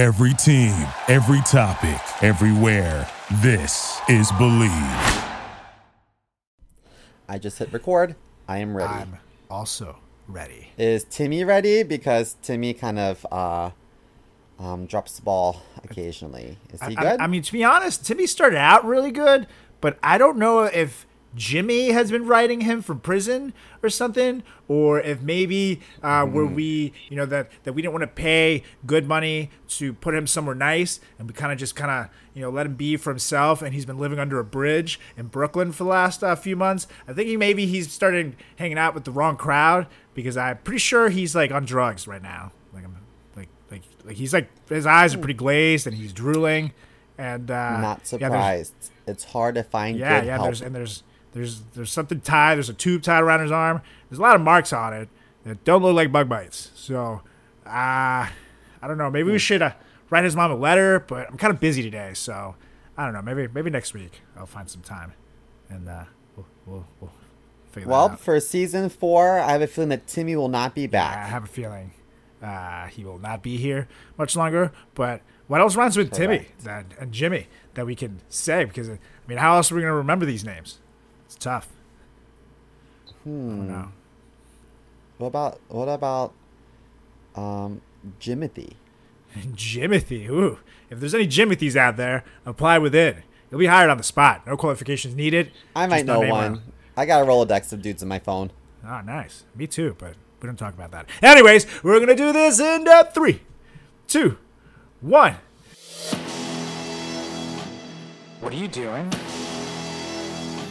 Every team, every topic, everywhere. This is Believe. I just hit record. I am ready. I'm also ready. Is Timmy ready? Because Timmy kind of uh, um, drops the ball occasionally. Is he I, good? I mean, to be honest, Timmy started out really good, but I don't know if Jimmy has been writing him from prison or something, or if maybe uh, where Mm. we, you know, that that we didn't want to pay good money to put him somewhere nice, and we kind of just kind of, you know, let him be for himself, and he's been living under a bridge in Brooklyn for the last uh, few months. I think he maybe he's started hanging out with the wrong crowd because I'm pretty sure he's like on drugs right now. Like I'm like like like he's like his eyes are pretty glazed and he's drooling, and uh, Not yeah, surprised. it's hard to find yeah, yeah. help. There's and there's there's there's something tied. There's a tube tied around his arm. There's a lot of marks on it that don't look like bug bites. So, uh, I don't know. Maybe we should uh, write his mom a letter, but I'm kind of busy today, so I don't know. Maybe maybe next week I'll find some time, and uh, we'll we'll, we'll figure well, that out. Well, for season four, I have a feeling that Timmy will not be back. I have a feeling uh, he will not be here much longer. But what else runs with Timmy Correct. that, and Jimmy that we can say? Because I mean, how else are we going to remember these names? It's tough. Hmm. No. What about what about um, Jimothy? Jimothy. Ooh. If there's any Jimothys out there, apply within. You'll be hired on the spot. No qualifications needed. I might know one. around. I got a Rolodex of dudes in my phone. Oh, nice. Me too, but we don't talk about that. Anyways, we're going to do this in uh, three, two, one. What are you doing?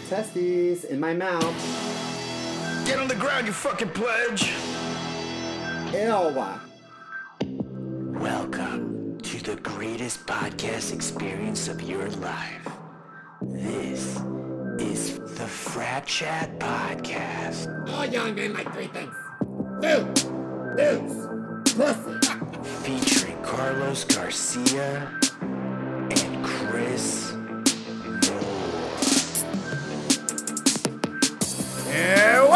Testes in my mouth. Get on the ground, you fucking pledge! Ew. Welcome to the greatest podcast experience of your life. This is the Frat Chat Podcast, All young men like three things. Food, booze, pussy. featuring Carlos Garcia and Chris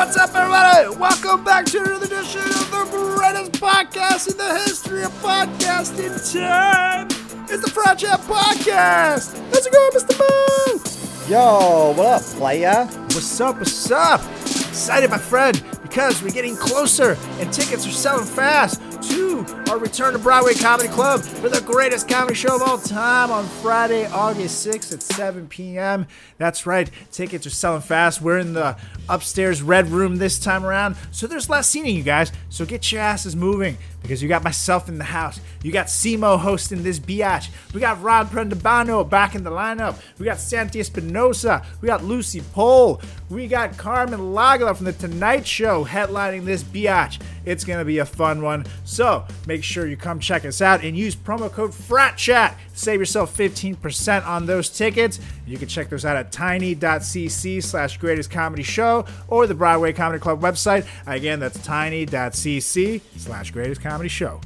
what's up, everybody? Welcome back to another edition of the greatest podcast in the history of podcasting time. It's the Frat Chat Podcast. How's it going, Mr. Moon? Yo, what up, playa? What's up? What's up? Excited, my friend, because we're getting closer and tickets are selling fast to our return to Broadway Comedy Club for the greatest comedy show of all time on Friday, August 6th at 7 p.m. That's right, tickets are selling fast. We're in the upstairs red room this time around, so there's less seating, you guys. So get your asses moving because you got myself in the house. You got Simo hosting this biatch. We got Rod Prendabano back in the lineup. We got Santi Espinosa. We got Lucy Pohl. We got Carmen Lagala from The Tonight Show headlining this biatch. It's going to be a fun one. So make sure you come check us out and use promo code FRATCHAT. Save yourself 15% on those tickets. You can check those out at tiny.cc slash greatest comedy show or the Broadway Comedy Club website. Again, that's tiny.cc slash greatest comedy show.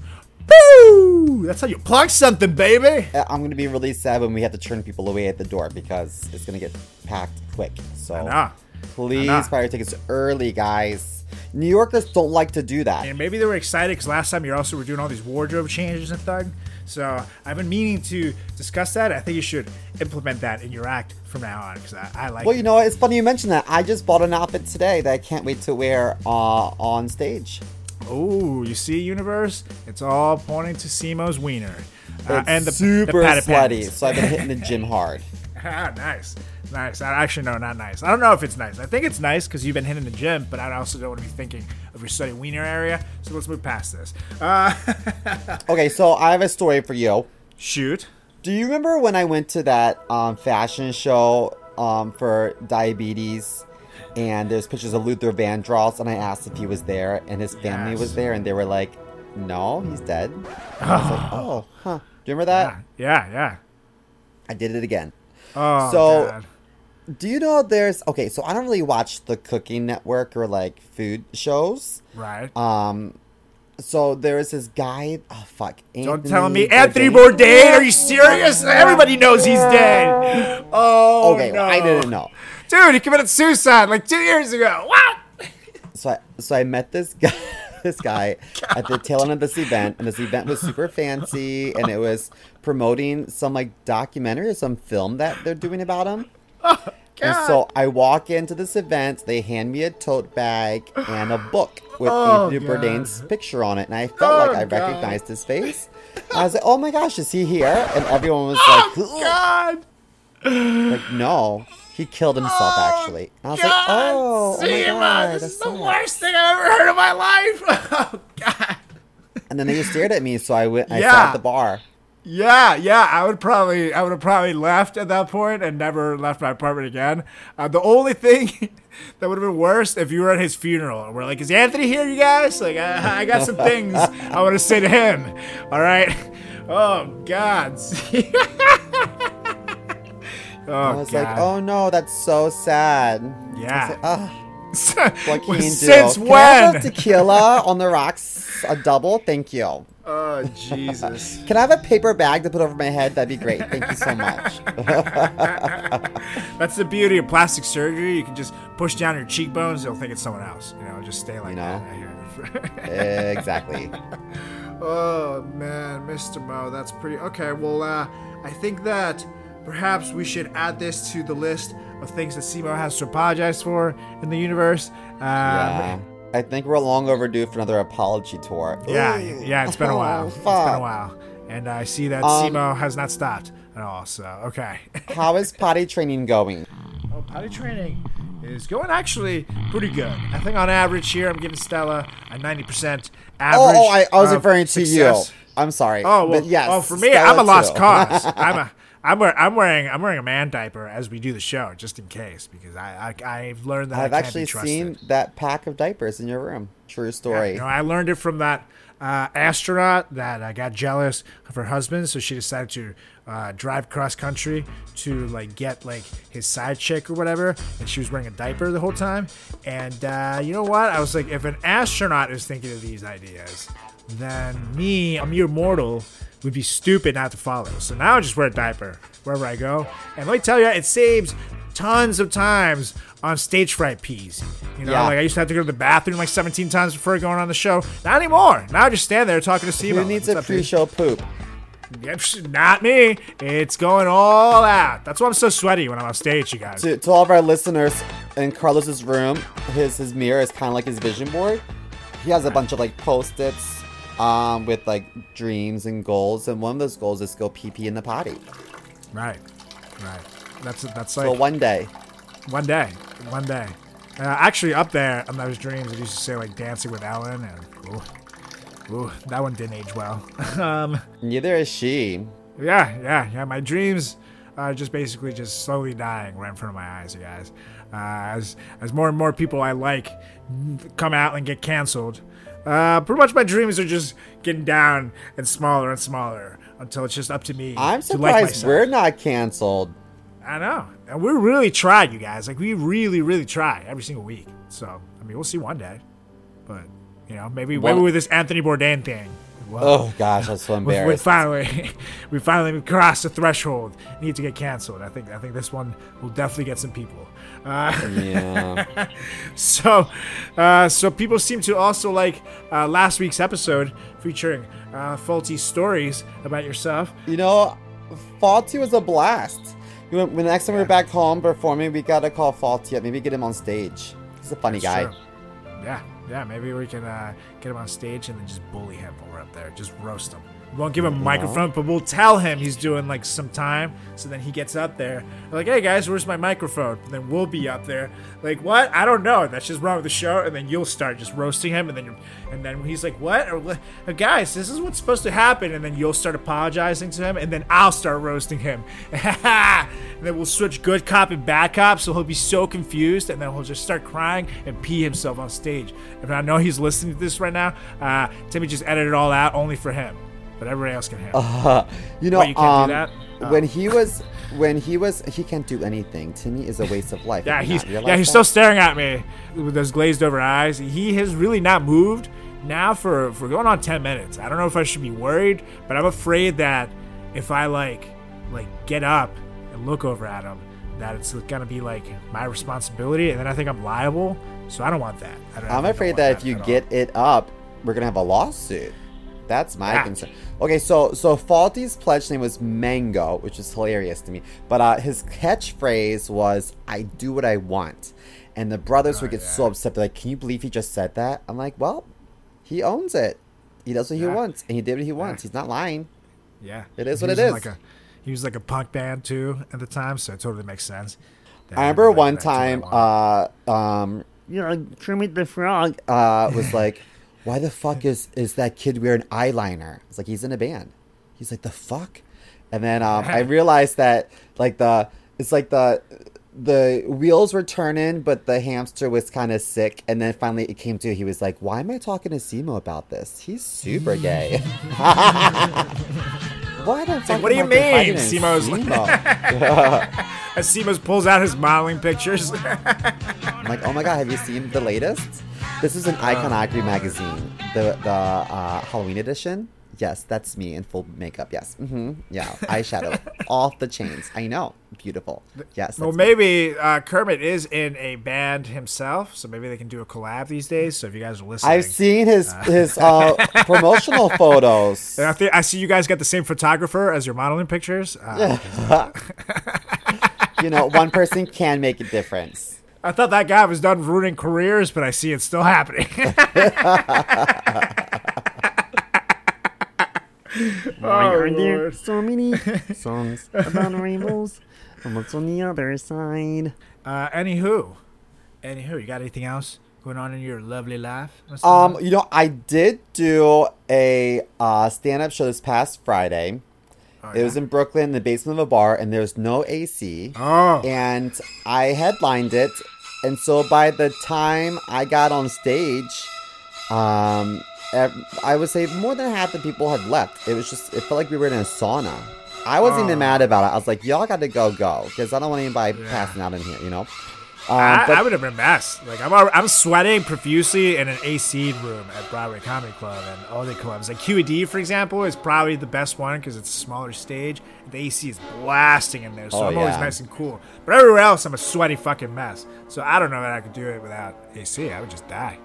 Boo! That's how you plug something, baby. Uh, I'm gonna be really sad when we have to turn people away at the door because it's gonna get packed quick. So Nah. please buy your tickets early, guys. New Yorkers don't like to do that. And maybe they were excited because last time you also were doing all these wardrobe changes and thug. So I've been meaning to discuss that. I think you should implement that in your act from now on because I, I like it. Well, you know, it's funny you mention that. I just bought an outfit today that I can't wait to wear uh, on stage. Oh, you see, universe? It's all pointing to Simo's wiener. Uh, and the super the sweaty, so I've been hitting the gym hard. Ah, nice, nice. I actually no, not nice. I don't know if it's nice. I think it's nice because you've been hitting the gym, but I also don't want to be thinking of your study wiener area. So let's move past this. Uh, Okay, so I have a story for you. shoot. Do you remember when I went to that um, fashion show um, for diabetes? And there's pictures of Luther Vandross, and I asked if he was there, and his family Yes. was there, and they were like, "No, he's dead." I was like, "Oh, huh." Do you remember that? Yeah, yeah. I did it again. Oh, So- God. Do you know there's okay? So I don't really watch the Cooking Network or like food shows. right. Um, so there is this guy. Oh fuck! Don't tell me Anthony Bourdain. Are you serious? Everybody knows he's dead. Oh Okay, no. I didn't know. Dude, he committed suicide like two years ago. What? So I, so I met this guy. this guy at the tail end of this event, and this event was super fancy, and it was promoting some like documentary or some film that they're doing about him. And so I walk into this event. They hand me a tote bag and a book with Oh, Anthony God. Bourdain's picture on it, and I felt Oh, like I God. recognized his face. I was like, "Oh my gosh, is he here?" And everyone was Oh, like. God. Like, no, he killed himself oh, actually. And I was like, oh, oh my god, this is the worst thing I've ever heard in my life. Oh, God. And then they just stared at me, so I went. I Yeah. sat at the bar. Yeah, yeah, I would probably, I would have probably left at that point and never left my apartment again. Uh, the only thing that would have been worse if you were at his funeral and we're like, "Is Anthony here, you guys?" Like, I, I got some things I want to say to him. All right. Oh God. oh I was God. like, oh no, that's so sad. Yeah. Ugh, what can you do? Since Can I have a tequila on the rocks, a double, thank you. Oh Jesus. Can I have a paper bag to put over my head? That'd be great. Thank you so much. That's the beauty of plastic surgery. You can just push down your cheekbones; they'll think it's someone else. You know, just stay like You know? that. I exactly. Oh man, Mr. Mo, that's pretty okay. Well, uh, I think that perhaps we should add this to the list of things that Simo has to apologize for in the universe. Um, Yeah. I think we're long overdue for another apology tour. yeah, Ooh. yeah, it's been a while. Oh, It's been a while, and I see that Um, Simo has not stopped at all. So okay. How is potty training going? Oh, potty training is going actually pretty good. I think on average here, I'm giving Stella a 90% average. Oh, oh I, I was referring to success. you. I'm sorry. Oh well, But yes. oh for me, Stella I'm a lost too. cause. I'm a I'm, wear, I'm wearing I'm wearing a man diaper as we do the show just in case because I, I I've learned that I've I can't actually be trusted. seen that pack of diapers in your room. True Yeah, story. you know, I learned it from that uh, astronaut that uh, got jealous of her husband, so she decided to uh, drive cross country to like get like his side chick or whatever, and she was wearing a diaper the whole time. And uh, you know what? I was like, if an astronaut is thinking of these ideas, then me, a mere mortal, would be stupid not to follow. So now I just wear a diaper wherever I go, and let me tell you, it saves tons of times on stage fright peas. You know, Yeah. like I used to have to go to the bathroom like 17 times before going on the show. Not anymore. Now I just stand there talking to Simo. Who needs What's a pre-show poop? Yep, Not me. It's going all out. That's why I'm so sweaty when I'm on stage, you guys. To, to all of our listeners, in Carlos's room, his his mirror is kind of like his vision board. He has a bunch of like post-its um, with like dreams and goals, and one of those goals is to go pee pee in the potty. Right, right. That's that's like So one day, one day, one day. Uh, actually, up there on those dreams, it used to say like dancing with Ellen, and ooh, ooh, that one didn't age well. um, neither is she. Yeah, yeah, yeah. My dreams are just basically just slowly dying right in front of my eyes, you guys. Uh, as as more and more people I like come out and get canceled, uh, pretty much my dreams are just getting down and smaller and smaller until it's just up to me. I'm to like surprised myself. we're not canceled. I know, and we really tried, you guys. Like we really, really try every single week. So I mean, we'll see one day, but you know, maybe One- maybe with this Anthony Bourdain thing. Well, Oh gosh, I'm so we, we finally we finally crossed the threshold. Need to get canceled. I think I think this one will definitely get some people. Uh, yeah. so uh, so people seem to also like uh, last week's episode featuring uh, faulty stories about yourself. You know, Faulty was a blast. When the next time we're back home performing, we gotta call Faulty up. Maybe get him on stage. He's a funny That's guy. true. Yeah, yeah. Maybe we can uh, get him on stage and then just bully him while we're up there. Just roast him. We won't give him a microphone, but we'll tell him he's doing like some time. So then he gets up there. We're like, hey guys, where's my microphone? And then we'll be up there. Like, what? I don't know. That's just wrong with the show. And then you'll start just roasting him. And then you're, and then he's like, what? Or. Uh, guys, this is what's supposed to happen. And then you'll start apologizing to him. And then I'll start roasting him. and then we'll switch good cop and bad cop. So he'll be so confused. And then he'll just start crying and pee himself on stage. And I know he's listening to this right now. Uh, Timmy just edited it all out only for him. But everybody else can hear. it. You know, What, you can't um, do that? Oh. when he was, when he was, he can't do anything. Timmy is a waste of life. Yeah, he's yeah he's that? still staring at me with those glazed over eyes. He has really not moved now for for going on ten minutes. I don't know if I should be worried, but I'm afraid that if I like like get up and look over at him, that it's gonna be like my responsibility, and then I think I'm liable. So I don't want that. I don't, I I'm don't afraid want that if you at all. get it up, we're gonna have a lawsuit. That's my Yeah. concern. Okay, so so Faulty's pledge name was Mango, which is hilarious to me. But uh, his catchphrase was "I do what I want," and the brothers would get so upset. They're like, "Can you believe he just said that?" I'm like, "Well, he owns it. He does what he Yeah. wants, and he did what he wants. He's not lying." Yeah, It is He what it is. Like a, he was like a punk band too at the time, so it totally makes sense. that I remember one "That's what I time, uh, um, you know, Kermit the Frog uh, was like, "Why the fuck is is that kid wearing eyeliner?" It's like he's in a band. He's like, "The fuck," and then um, I realized that like the it's like the the wheels were turning, but the hamster was kind of sick, and then finally it came to he was like, "Why am I talking to Simo about this? He's super gay." What, like, what do you mean? Simo's. As Seamus pulls out his modeling pictures. I'm like, oh my god, have you seen the latest? This is an Iconography magazine, the the uh, Halloween edition. Yes, that's me in full makeup. Yes, hmm yeah, eyeshadow off the chains. I know, beautiful. Yes, well, maybe uh, Kermit is in a band himself, so maybe they can do a collab these days. So if you guys are listening, I've seen his his uh, promotional photos. And I, think, I see you guys got the same photographer as your modeling pictures. Uh, You know, one person can make a difference. I thought that guy was done ruining careers, but I see it's still happening. Why are there Lord. so many songs about rainbows? And what's on the other side? uh, anywho, anywho, you got anything else going on in your lovely life? Um, you know, I did do a uh, stand-up show this past Friday. It was in Brooklyn, in the basement of a bar, and there's no AC. Oh. And I headlined it, and so by the time I got on stage, um, I would say more than half the people had left. It was just, it felt like we were in a sauna. I wasn't even mad about it. I was like, y'all got to go, go, because I don't want anybody passing out in here, you know. Um, I, but I would have been messed. Like I'm, I'm sweating profusely in an AC room at Broadway Comedy Club and all the clubs. Like QED, for example, is probably the best one because it's a smaller stage. The AC is blasting in there, so Oh, I'm always nice and cool. But everywhere else, I'm a sweaty fucking mess. So I don't know that I could do it without AC. I would just die.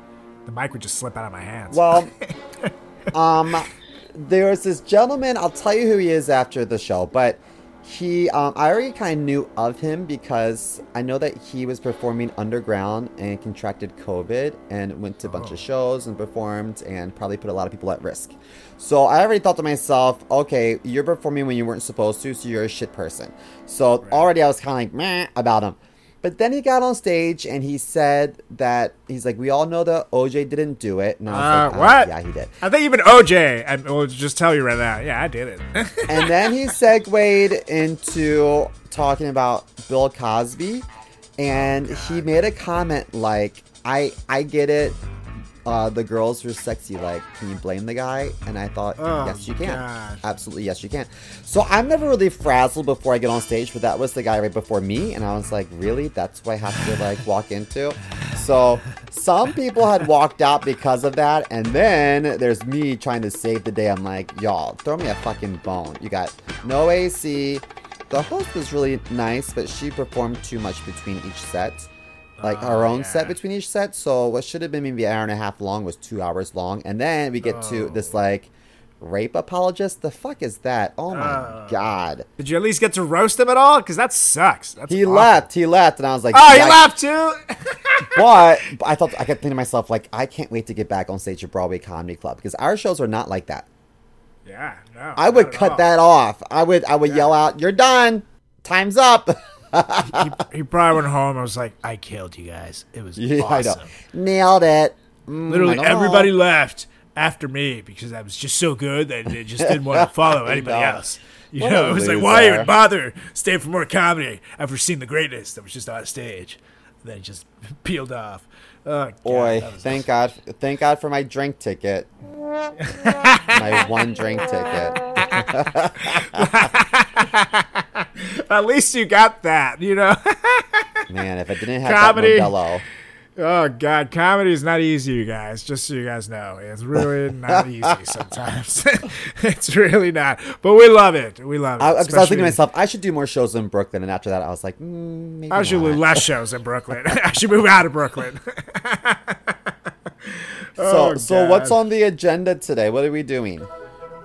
The mic would just slip out of my hands. Well, um, there was this gentleman. I'll tell you who he is after the show, but he, um, I already kind of knew of him because I know that he was performing underground and contracted COVID and went to a bunch of shows and performed and probably put a lot of people at risk. So I already thought to myself, okay, you're performing when you weren't supposed to, so you're a shit person. So already I was kind of like meh about him. But then he got on stage and he said that he's like, we all know that OJ didn't do it. And I was uh, like, "Uh, what? yeah, he did. I think even OJ, and we'll just tell you right now. Yeah, I did it. And then he segued into talking about Bill Cosby, and he made a comment like, "I I get it. Uh, the girls were sexy. Like, can you blame the guy?" And I thought, Oh, yes, you can. gosh. Absolutely, yes, you can. So I'm never really frazzled before I get on stage, but that was the guy right before me, and I was like, really? That's what I have to like walk into. So some people had walked out because of that, and then there's me trying to save the day. I'm like, y'all, throw me a fucking bone. You got no AC. The host was really nice, but she performed too much between each set. Like oh, our own set between each set. So what should have been maybe an hour and a half long was two hours long. And then we get to this oh. like rape apologist. The fuck is that? Oh my oh. god. Did you at least get to roast him at all? Because that sucks. That's He awful. left. He left, and I was like, Oh, he left too. But, but I thought I kept thinking to myself, like, I can't wait to get back on stage at Broadway Comedy Club because our shows are not like that. yeah, no. I would cut all. that off. I would I would yell out, "You're done. Time's up." he, he probably went home and was like, "I killed you guys. It was yeah, awesome." Nailed it. Mm, Literally, I everybody left after me because I was just so good that they just didn't want to follow anybody know. else. You What know, it was like, why even bother staying for more comedy after seeing the greatness that was just on stage? then he just peeled off. Oh, God, Boy, thank God, thank God for my drink ticket. my one drink ticket. At least you got that, you know. Man, if I didn't have Comedy. that Modelo, Oh God, comedy is not easy, you guys. Just so you guys know, it's really not easy sometimes. it's really not, but we love it. We love it. Because I was thinking to myself, I should do more shows in Brooklyn. And after that, I was like, mm, maybe I should do less shows in Brooklyn. I should move out of Brooklyn. So, Oh, so what's on the agenda today? What are we doing?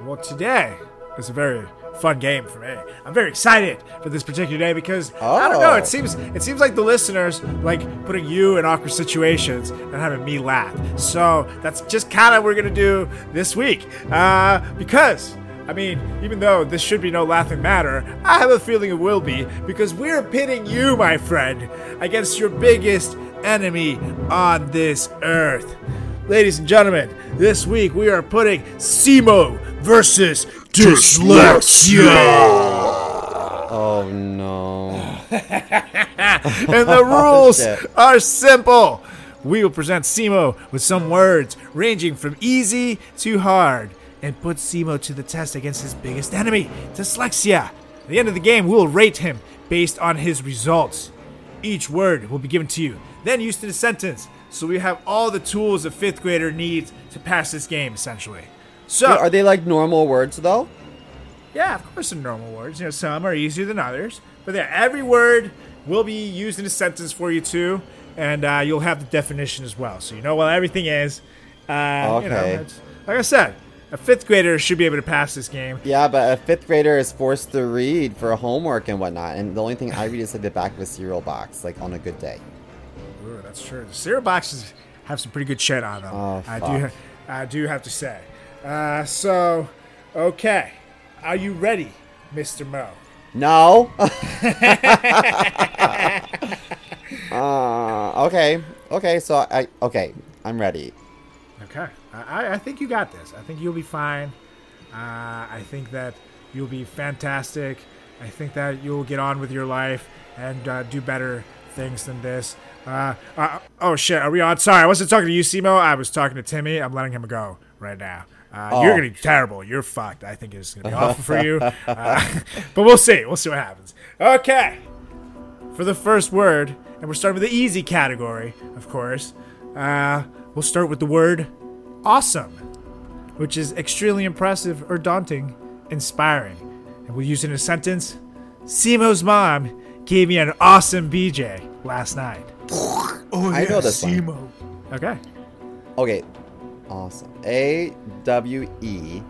Well, today is a very fun game for me. I'm very excited for this particular day because I don't know. Oh. It seems it seems like the listeners like putting you in awkward situations and having me laugh. So that's just kind of what we're gonna do this week. Uh, because I mean, even though this should be no laughing matter, I have a feeling it will be because we're pitting you, my friend, against your biggest enemy on this earth. Ladies and gentlemen, this week we are putting Simo versus Dyslexia. Oh no. And the rules are simple. We will present Simo with some words ranging from easy to hard and put Simo to the test against his biggest enemy, dyslexia. At the end of the game, we will rate him based on his results. Each word will be given to you, then used in a sentence. So we have all the tools a fifth grader needs to pass this game, essentially. So, Are they like normal words though? yeah, of course, in normal words. You know, some are easier than others, but yeah, every word will be used in a sentence for you too, and uh, you'll have the definition as well, so you know what everything is. Uh, you know, Okay. like I said, a fifth grader should be able to pass this game. Yeah, but a fifth grader is forced to read for homework and whatnot, and the only thing I read is like the back of a cereal box, like on a good day. Ooh, that's true. The cereal boxes have some pretty good shit on them. Oh, I do, I do have to say. Uh, so, okay, are you ready, Mister Mo? No. uh, okay. Okay. So I. Okay. I'm ready. Okay, I, I think you got this. I think you'll be fine. Uh, I think that you'll be fantastic. I think that you'll get on with your life and uh, do better things than this. Uh, uh, oh shit, are we on? Sorry, I wasn't talking to you, Simo. I was talking to Timmy. I'm letting him go right now. Uh, You're Oh. gonna be terrible. You're fucked. I think it's gonna be awful for you. Uh, but we'll see. We'll see what happens. Okay. For the first word, and we're starting with the easy category, of course. Uh, we'll start with the word awesome, which is extremely impressive or daunting, inspiring. And we'll use it in a sentence. Simo's mom gave me an awesome BJ last night. Oh, I know this one. Okay. Okay. Awesome. A W E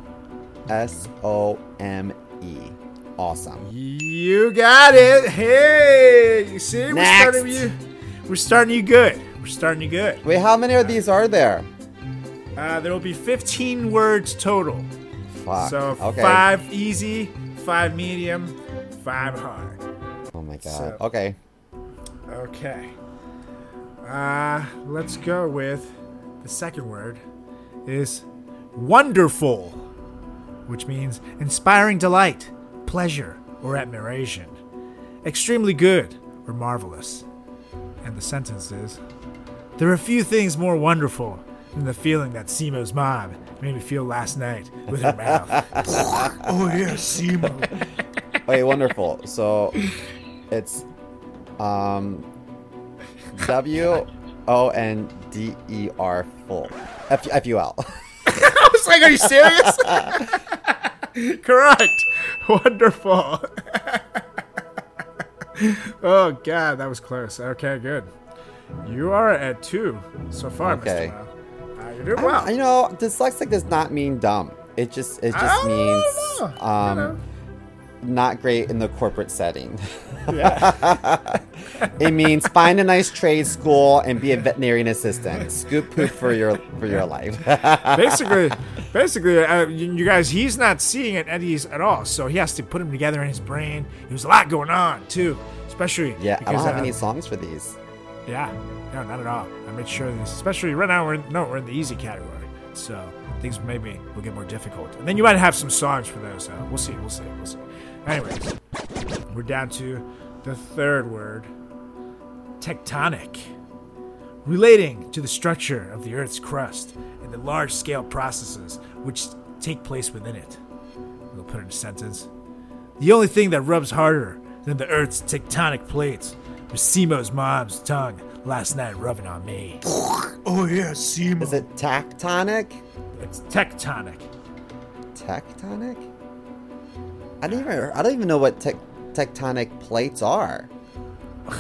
S O M E. Awesome. You got it. Hey, you see, we're Next. starting you. We're starting you good. We're starting you good. Wait, how many of these are there? Uh, there will be 15 words total. Fuck. So okay. five easy, five medium, five hard. My god. So- Okay. Okay. Uh, let's go with the second word is wonderful, which means inspiring delight, pleasure, or admiration. Extremely good or marvelous. And the sentence is There are few things more wonderful than the feeling that Simo's mom made me feel last night with her mouth. Oh yeah, Simo. Okay, wonderful. So it's um W O N D E R full. F F U L. I was like, are you serious? Correct. Wonderful. oh god, that was close. Okay, good. You are at two so far, Okay. Mr. Uh, you're doing well. You know, dyslexic does not mean dumb. It just it I just don't means know, um know. Not great in the corporate setting. Yeah. it means find a nice trade school and be a veterinarian assistant. Scoop poop for your for your life. basically, basically, uh, you, guys, he's not seeing it Eddie's at all, so he has to put them together in his brain. There's a lot going on too, especially yeah, I don't have uh, any songs for these. Yeah, no, not at all. I made sure this, especially right now, we're in, no, we're in the easy category, so things maybe will get more difficult. And then you might have some songs for those. Uh, we'll see, we'll see, we'll see. Anyways, we're down to the third word, tectonic, relating to the structure of the Earth's crust and the large-scale processes which take place within it. We'll put it in a sentence. The only thing that rubs harder than the Earth's tectonic plates was Simo's mom's tongue last night rubbing on me. Oh yeah, Simo. Is it tectonic? It's tectonic. Tectonic? I don't even I don't even know what tec- tectonic plates are.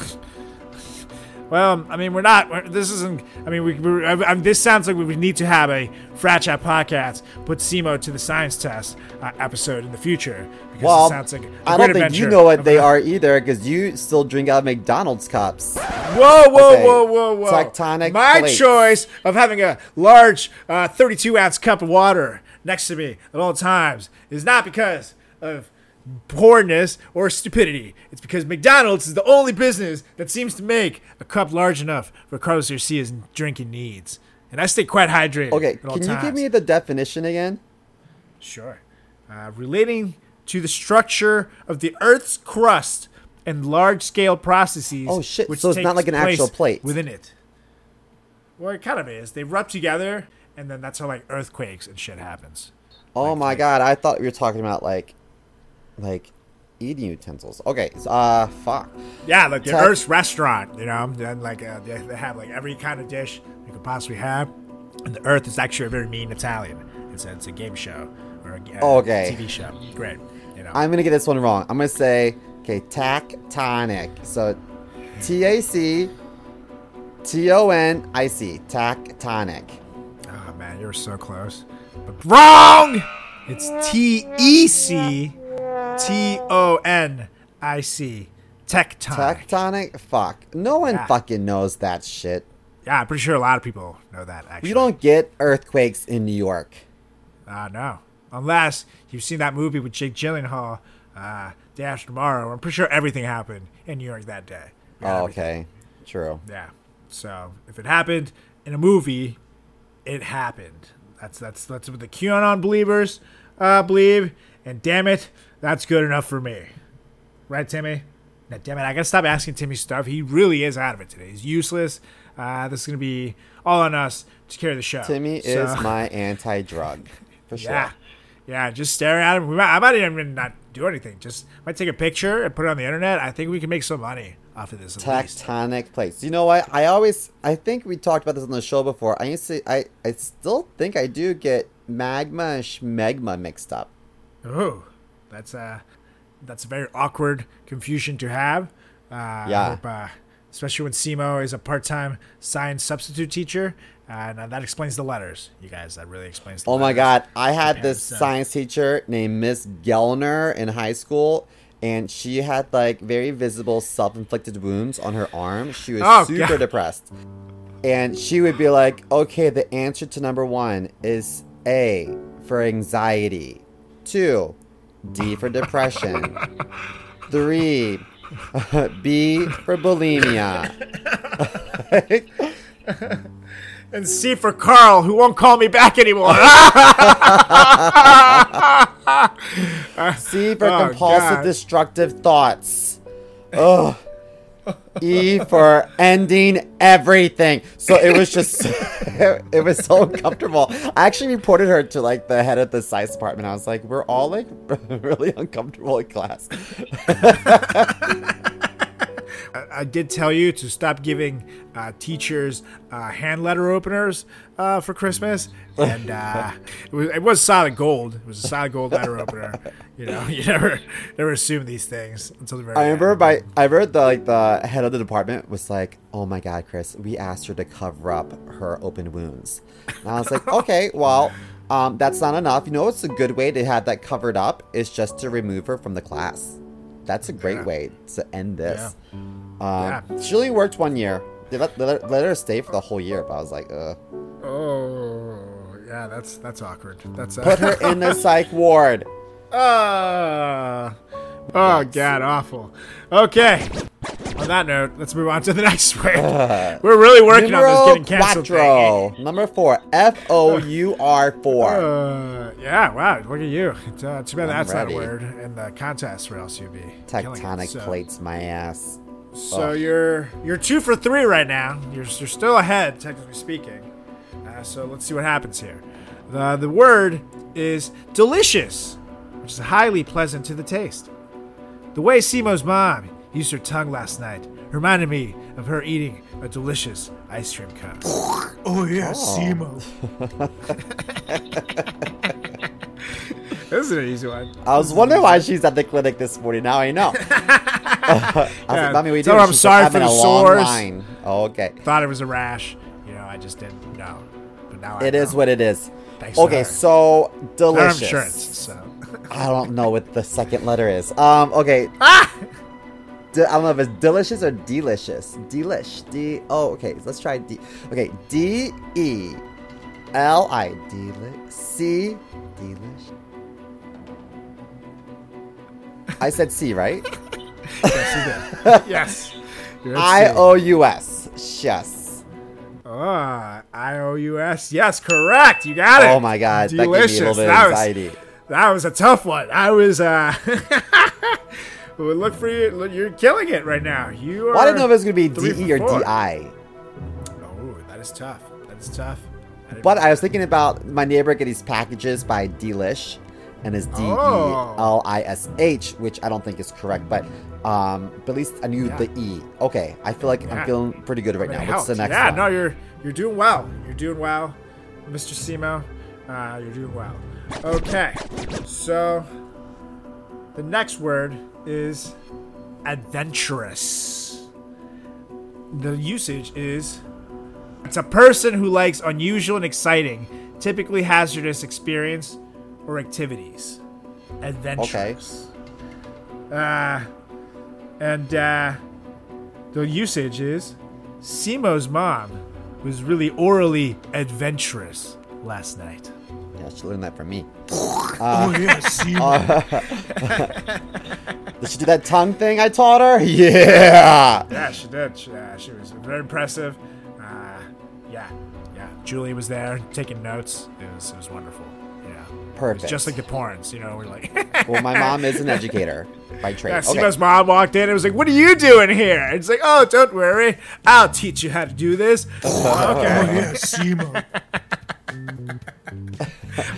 Well, I mean, we're not. We're, this isn't. I mean, we. I, I, this sounds like we would need to have a frat chat podcast put SEMO to the science test uh, episode in the future because Well, it sounds like I don't think you know what they a- are either, because you still drink out of McDonald's cups. Whoa, whoa, Okay. whoa, whoa, whoa! Tectonic My plates. choice of having a large, uh, 32 ounce cup of water next to me at all times is not because of poorness or stupidity. It's because McDonald's is the only business that seems to make a cup large enough for Carlos Garcia's drinking needs, and I stay quite hydrated. Okay, can you give me the definition again? Sure. Uh, relating to the structure of the Earth's crust and large-scale processes. Oh, shit, Which so it's not like an actual plate. within it. Well, it kind of is. They rub together, and then that's how like earthquakes and shit happens. Oh my god, I thought we were talking about like, like, eating utensils. Okay, so, uh, fuck. Yeah, like the Earth's restaurant, you know, and like uh, they, they have like every kind of dish you could possibly have. And the Earth is actually a very mean Italian. It's a, it's a game show or a uh, Oh, okay. TV show. Great, you know. I'm gonna get this one wrong. I'm gonna say, okay, tactonic. So, T A C T O N I C. Tactonic. Oh man, you're so close. But wrong! It's T E C T O N I C. Tectonic. Tectonic? Fuck. No one Yeah. fucking knows that shit. yeah, I'm pretty sure a lot of people know that actually. You don't get earthquakes in New York. Uh, no. Unless you've seen that movie with Jake Gyllenhaal, uh, Day After Tomorrow. I'm pretty sure everything happened in New York that day. Oh, okay. True. Yeah. So if it happened in a movie, it happened. That's that's that's what the QAnon believers uh, believe, and damn it, that's good enough for me. Right, Timmy? Now, damn it, I gotta stop asking Timmy stuff. He really is out of it today. He's useless. Uh, this is gonna be all on us to carry the show. Timmy So- is my anti-drug, for sure. yeah, yeah. Just staring at him. We might, I might even not do anything. Just might take a picture and put it on the internet. I think we can make some money off of this. Tectonic plates. You know what? I always, I think we talked about this on the show before. I used to, I, I still think I do get magma and schmegma mixed up. Oh, that's uh that's a very awkward confusion to have. Uh, Yeah. Hope, uh, especially when Simo is a part-time science substitute teacher, uh, and that explains the letters. You guys, that really explains. The Oh my god, I had this so- science teacher named Miss Gellner in high school, and she had like very visible self-inflicted wounds on her arm. She was Oh, super God. depressed. And she would be like, "Okay, the answer to number 1 is A for anxiety. 2, D for depression. 3, B for bulimia." And C for Carl, who won't call me back anymore. C for Oh, compulsive God. destructive thoughts. Ugh. E for ending everything. So it was just, it was so uncomfortable. I actually reported her to like the head of the science department. I was like, we're all like really uncomfortable in class. I did tell you to stop giving uh, teachers uh, hand letter openers uh, for Christmas, and uh, it, was, it was solid gold. It was a solid gold letter opener. You know, you never never assume these things until the very I remember end. my, I remember the like the head of the department was like, "Oh my God, Chris, we asked her to cover up her open wounds." And I was like, "Okay, well, um, that's not enough. You know, what's a good way to have that covered up is just to remove her from the class. That's a great Yeah. way to end this." Um, Yeah. She only worked one year. They let, let, her- let her stay for the whole year, but I was like, "Ugh." Oh, yeah, that's that's awkward. That's uh, Put her in the psych ward. Uh, oh god, awful. Okay. On that note, let's move on to the next word. We're really working on this getting canceled. thing. Number four. F O U R four. Uh, yeah, wow, look at you. It's, uh, too bad I'm that's ready. not a word in the contest, or else you'd be it. Tectonic So- plates my ass. So Ugh. you're you're two for three right now. You're you're still ahead, technically speaking. Uh, so let's see what happens here. The the word is delicious, which is highly pleasant to the taste. The way Simo's mom used her tongue last night reminded me of her eating a delicious ice cream cone. oh yeah, oh. Simo. this is an easy one. I was wondering why she's at the clinic this morning. Now I know. I was Yeah, like, Mommy, what are you tell doing? her I'm She's sorry like, for the a long sores." line." Oh, okay. Thought it was a rash. You know, I just didn't know. But now I It is know. what it is. Thanks Okay, so delicious. insurance, so. I don't know what the second letter is. Um, okay. Ah! D- I don't know if it's delicious or delicious. Delish. D. Oh, okay. Let's try D. Okay. D E L I. Delish. C. Delish. I said C, right? yes. You're at I sea. O U S. Yes. Ah, I O U S. Yes, correct. You got it. Oh my god, that gave me a Delicious. little bit of That was- anxiety. That was a tough one. I was uh well, look for you. Look, you're killing it right now. You are Well, I didn't know if it was gonna be three D E or four. D I. Oh, that is tough. That is tough. But I was thinking about my neighbor getting these packages by Delish, and his D E L I S H, which I don't think is correct, but um, but at least I knew Yeah. the E. Okay, I feel like Yeah. I'm feeling pretty good right now. What's the next yeah, one? no, you're you're doing well. You're doing well, Mr. Simo. Uh, you're doing well. Okay, so the next word is adventurous. The usage is it's a person who likes unusual and exciting, typically hazardous experience or activities. Adventurous. Okay. Uh, and uh, the usage is Simo's mom was really orally adventurous last night. Yeah, she learned that from me. oh yeah, Simo. Did she do that tongue thing I taught her? Yeah. yeah, she did. She, uh, she was very impressive. Uh, yeah, yeah. Julie was there taking notes. It was, it was wonderful. Yeah, Perfect. just like the porns. You know, we're like. Well, my mom is an educator by trade. Yeah, okay. Simo's mom walked in and was like, "What are you doing here?" And it's like, "Oh, don't worry, I'll teach you how to do this." okay. Simo. Uh,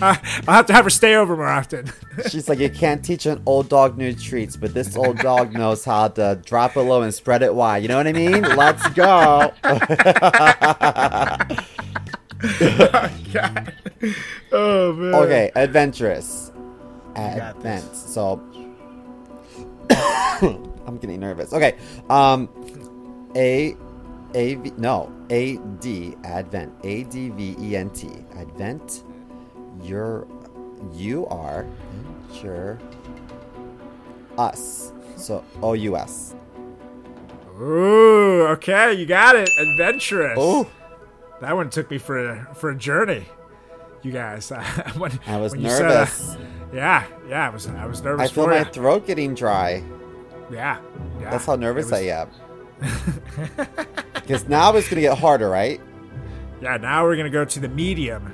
I'll have to have her stay over more often. She's like, you can't teach an old dog new treats, but this old dog knows how to drop it low and spread it wide. You know what I mean? Let's go. God. Oh man. Okay, adventurous. got Advent. So I'm getting nervous. Okay. Um A A V no. A D Advent. A D V E N T. Advent. You're you are us. So O U S. Ooh, okay, you got it. Adventurous. Oh, That one took me for a, for a journey. You guys, when, I was you said, uh, nervous. yeah, yeah, I was I was nervous I feel my ya. throat getting dry. yeah, yeah. That's how nervous It I am. Because now it's gonna get harder, right? Yeah, now we're gonna go to the medium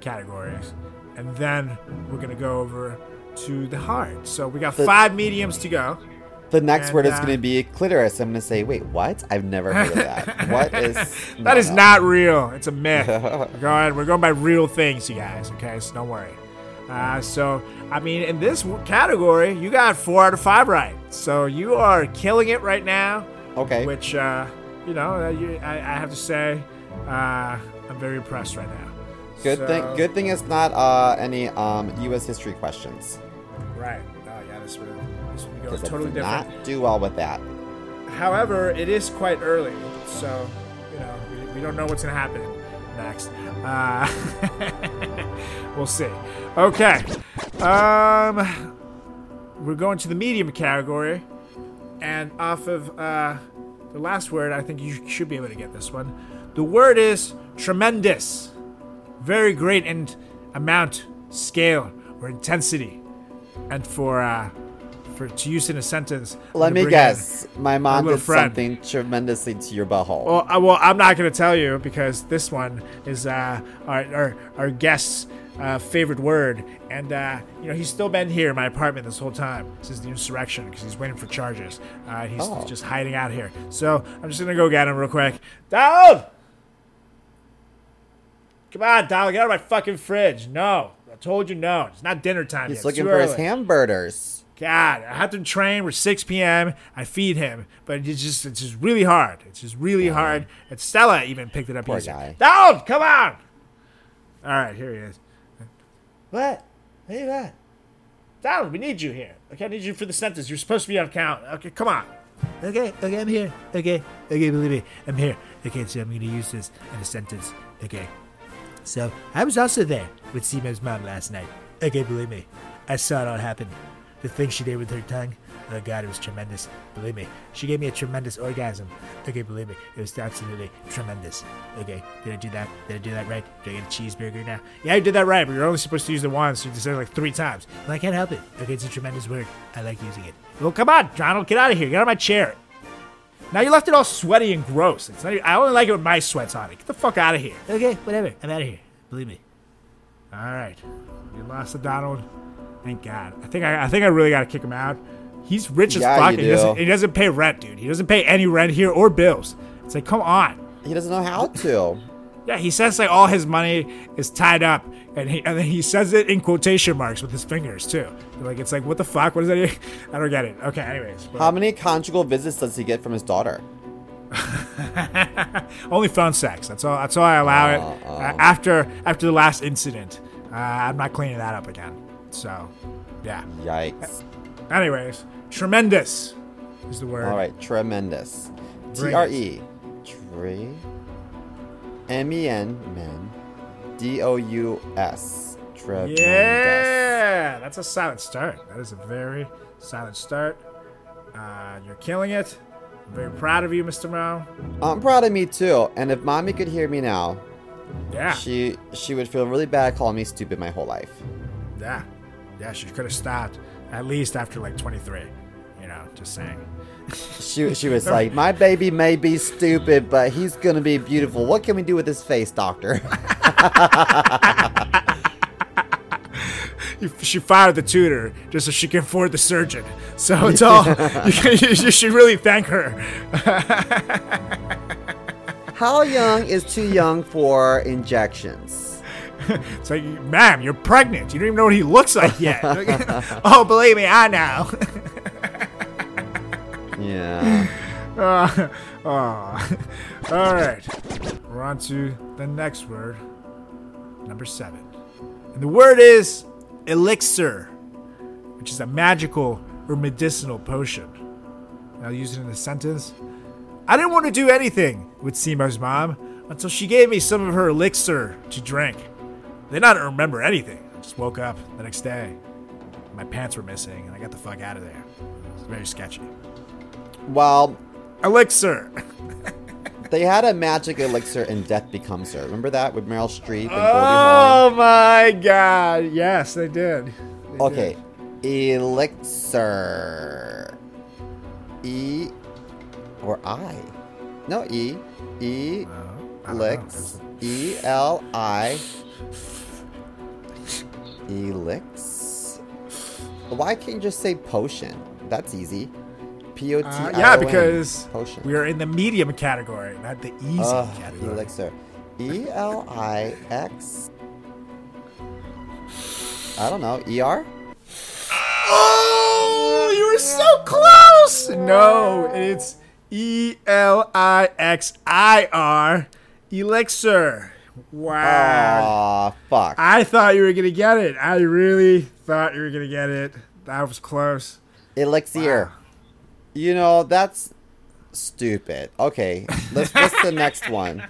categories, and then we're gonna go over to the hard. So we got The- five mediums to go. The next And, word is uh, going to be clitoris. I'm going to say, wait, what? I've never heard of that. what is. That is no. not real. It's a myth. we're going. We're going by real things, you guys. Okay, so don't worry. Uh, so I mean, in this category, you got four out of five right. So you are killing it right now. Okay. Which uh, you know, uh, you, I, I have to say, uh, I'm very impressed right now. Good So- thing. Good thing it's not uh, any um, U.S. history questions. Right. Oh yeah, this would this would go totally different. not do well with that. However, it is quite early, so you know we, we don't know what's gonna happen next. Uh, we'll see. Okay, um, we're going to the medium category, and off of uh, the last word, I think you should be able to get this one. The word is tremendous, very great in amount, scale, or intensity, and for uh, for to use in a sentence. Let me guess. My mom did friend. something tremendously to your butthole. Well, I, well, I'm not going to tell you because this one is uh, our, our our guest's uh, favorite word, and uh, you know he's still been here in my apartment this whole time since the insurrection because he's waiting for charges. Uh, he's Oh. just hiding out here. So I'm just gonna go get him real quick. Donald, come on, Donald, get out of my fucking fridge. No, I told you no. It's not dinner time He's yet. looking for too his early. hamburgers. God, I have to train. We're 6 p.m. I feed him, but it's just it's just really hard. It's just really hard. And Stella even picked it up Poor easy. guy. Down, come on. All right, here he is. What? Hey, what? Donald, we need you here. Okay, I need you for the sentence. You're supposed to be on count. Okay, come on. Okay, okay, I'm here. Okay, okay, believe me, I'm here. Okay, so I'm gonna use this in a sentence. Okay. So I was also there with Simo's mom last night. Okay, believe me, I saw it all happen. The thing she did with her tongue, oh god, it was tremendous. Believe me, she gave me a tremendous orgasm. Okay, believe me, it was absolutely tremendous. Okay, did I do that? Did I do that right? Did I get a cheeseburger now? Yeah, I did that right, but you're only supposed to use it once. You just said it like three times. Well, I can't help it. Okay, it's a tremendous word. I like using it. Well, come on, Donald, get out of here. Get out of my chair. Now you left it all sweaty and gross. It's not even, I only like it with my sweats on it. Get the fuck out of here. Okay, whatever. I'm out of here. Believe me. All right, you lost to Donald. Thank God. I think I, I think I really got to kick him out. He's rich as Yeah, fuck. and He doesn't, do. he doesn't pay rent, dude. He doesn't pay any rent here or bills. It's like, come on. He doesn't know how to. Yeah, he says like all his money is tied up, and he and then he says it in quotation marks with his fingers too. Like it's like, what the fuck? What does that? I don't get it. Okay, anyways, but- How many conjugal visits does he get from his daughter? only phone sex. That's all. That's all I allow it. Uh, after after the last incident, uh, I'm not cleaning that up again. So, yeah. Yikes. Anyways, tremendous is the word. All right, tremendous. T R. E. Tre. M E N. Men. D O U S. Tremendous. Yeah, that's a silent start. That is a very silent start. Uh, you're killing it. I'm very proud of you, Mr. Mo. I'm proud of me too. And if mommy could hear me now, Yeah, she she would feel really bad calling me stupid my whole life. yeah, yeah. She could have stopped at least after like 23. You know, just saying. She she was like, my baby may be stupid, but he's gonna be beautiful. What can we do with his face, doctor? She fired the tutor just so she can afford the surgeon. So it's all. you, you should really thank her. How young is too young for injections? It's like, ma'am, you're pregnant. You don't even know what he looks like yet. oh, believe me, I know. Yeah. Uh, oh. All right. We're on to the next word, number seven. And the word is elixir, which is a magical or medicinal potion. I'll use it in a sentence. I didn't want to do anything with Simo's mom until she gave me some of her elixir to drink. Then I don't remember anything. I just woke up the next day. My pants were missing, and I got the fuck out of there. It was very sketchy. Well, Elixir. they had a magic elixir in Death Becomes Her. Remember that with Meryl Streep and Goldie Oh my god. Yes, they did. They Hawn? Okay. Elixir. E or I? No, E. E. Uh, I don't know. Elix. E L I. Elix. Why can't you just say potion? That's easy. P O T Uh, yeah, because potion. we are in the medium category, not the easy Ugh, category. elixir. E L I X. I don't know. E R. Oh, you were so close. No, it's E L I X I R. Elixir. Wow. Aw, fuck. I thought you were gonna get it. I really thought you were gonna get it. That was close. Elixir. You know that's stupid. Okay, let's what's the next one?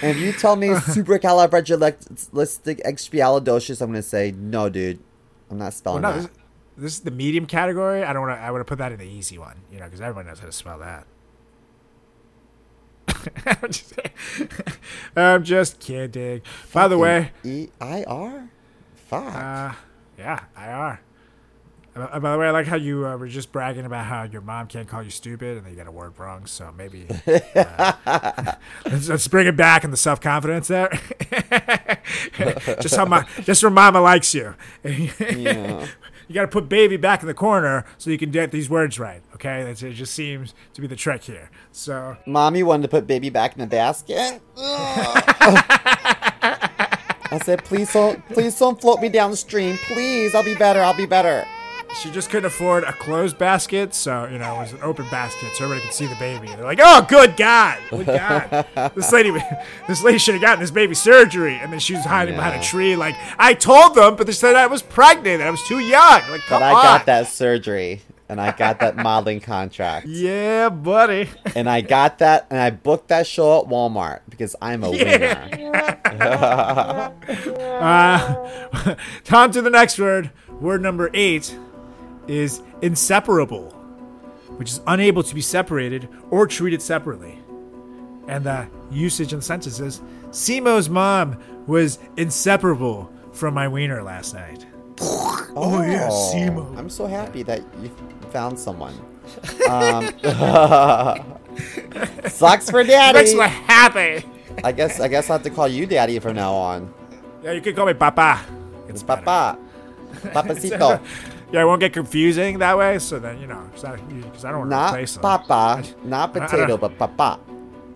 And if you tell me supercalifragilisticexpialidocious, I'm gonna say no, dude. I'm not Well, spelling no, that. this, this is the medium category. I don't want to. I want to put that in the easy one, you know, because everyone knows how to spell that. I'm, just, I'm just kidding. By the way, E I R. Fuck. uh, yeah, IR. Uh, by the way, I like how you uh, were just bragging about how your mom can't call you stupid, and then you got a word wrong. So maybe uh, let's, let's bring it back in the self confidence there. just how my, just where mama likes you. yeah. You got to put baby back in the corner so you can get these words right. Okay, That's, it just seems to be the trick here. So Mommy wanted to put baby back in the basket. I said, please don't, please don't float me downstream. Please, I'll be better. I'll be better. She just couldn't afford a closed basket, so you know it was an open basket, so everybody could see the baby. And They're like, "Oh, good God, good God, this lady, this lady should have gotten this baby surgery." And then she was hiding behind a tree, like, "I told them, but they said I was pregnant and I was too young." Like, come But I on. got that surgery. and I got that modeling contract. Yeah, buddy. And I got that, and I booked that show at Walmart because I'm a winner. Uh, on to the next word. Word number eight is inseparable, which is unable to be separated or treated separately. And the usage in the sentence is Simo's mom was inseparable from my wiener last night. Oh, yeah, Simo. I'm so happy that you found someone. Um, sucks for daddy. Makes me happy. I guess I guess I'll have to call you daddy from now on. Yeah, you can call me Papa. It's Papa. Papacito. Yeah, it won't get confusing that way. So then, you know, because I, I don't want to replace them. Not Papa, not I- I potato, but Papa.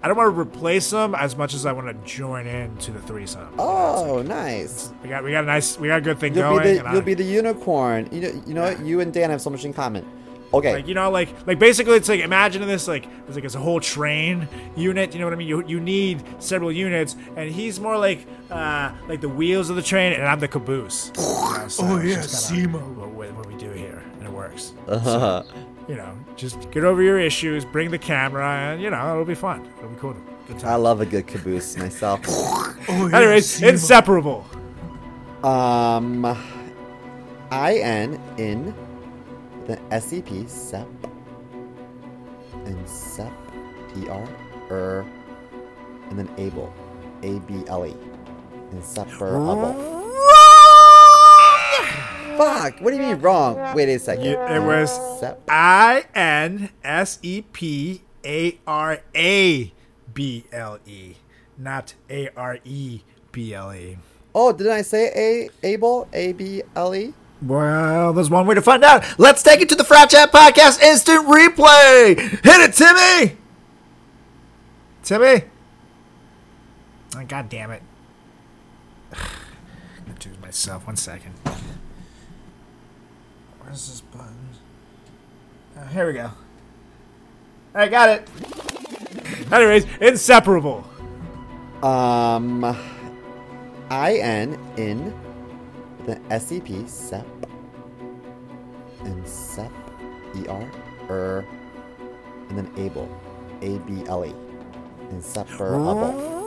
I don't want to replace them as much as I want to join in to the threesome. Oh, nice. We got we got a nice we got a good thing You'll going. be the you'll be the unicorn. You know, you know what? You and Dan have so much in common. Okay. like you know like like basically it's like imagine this like it's like it's a whole train unit you know what i mean? You, you need several units and he's more like uh like the wheels of the train and i'm the caboose. Oh yeah Simo what, what, we do here and it works. Uh-huh. you know just get over your issues bring the camera and you know it'll be fun. It'll be cool. Good I love a good caboose myself. oh, yeah, anyways inseparable. Um, I N in the S E P SEP and SEP E R er and then able A B L E and inseparable. Fuck! What do you mean wrong? Wait a second. It was Sep- I N S E P A R A B L E, not A R E B L E. Oh, didn't I say A able A B L E? Well, there's one way to find out. Let's take it to the Frat Chat Podcast Instant Replay. Hit it, Timmy. Timmy. Oh, God damn it. I'm do it myself. One second. Where's this button? Oh, here we go. I got it. Anyways, inseparable. Um, I N in the S E P SEP and SEP E R er and then able A B L E. Inseparable.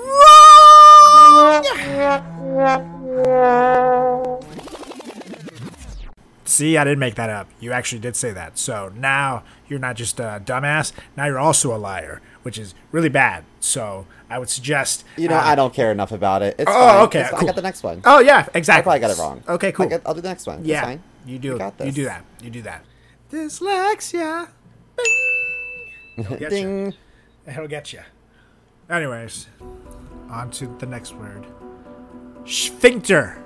See, I didn't make that up. You actually did say that. So now you're not just a dumbass. Now you're also a liar, which is really bad. So I would suggest. You know, uh, I don't care enough about it. It's Oh, fine. okay, It's cool. I got the next one. Oh yeah, exactly. I probably got it wrong. Okay, cool. Got, I'll do the next one. Yeah, fine. you do. You do that. You do that. Dyslexia. Bing. It'll Ding. you. It'll get you. Anyways, on to the next word. Sphincter.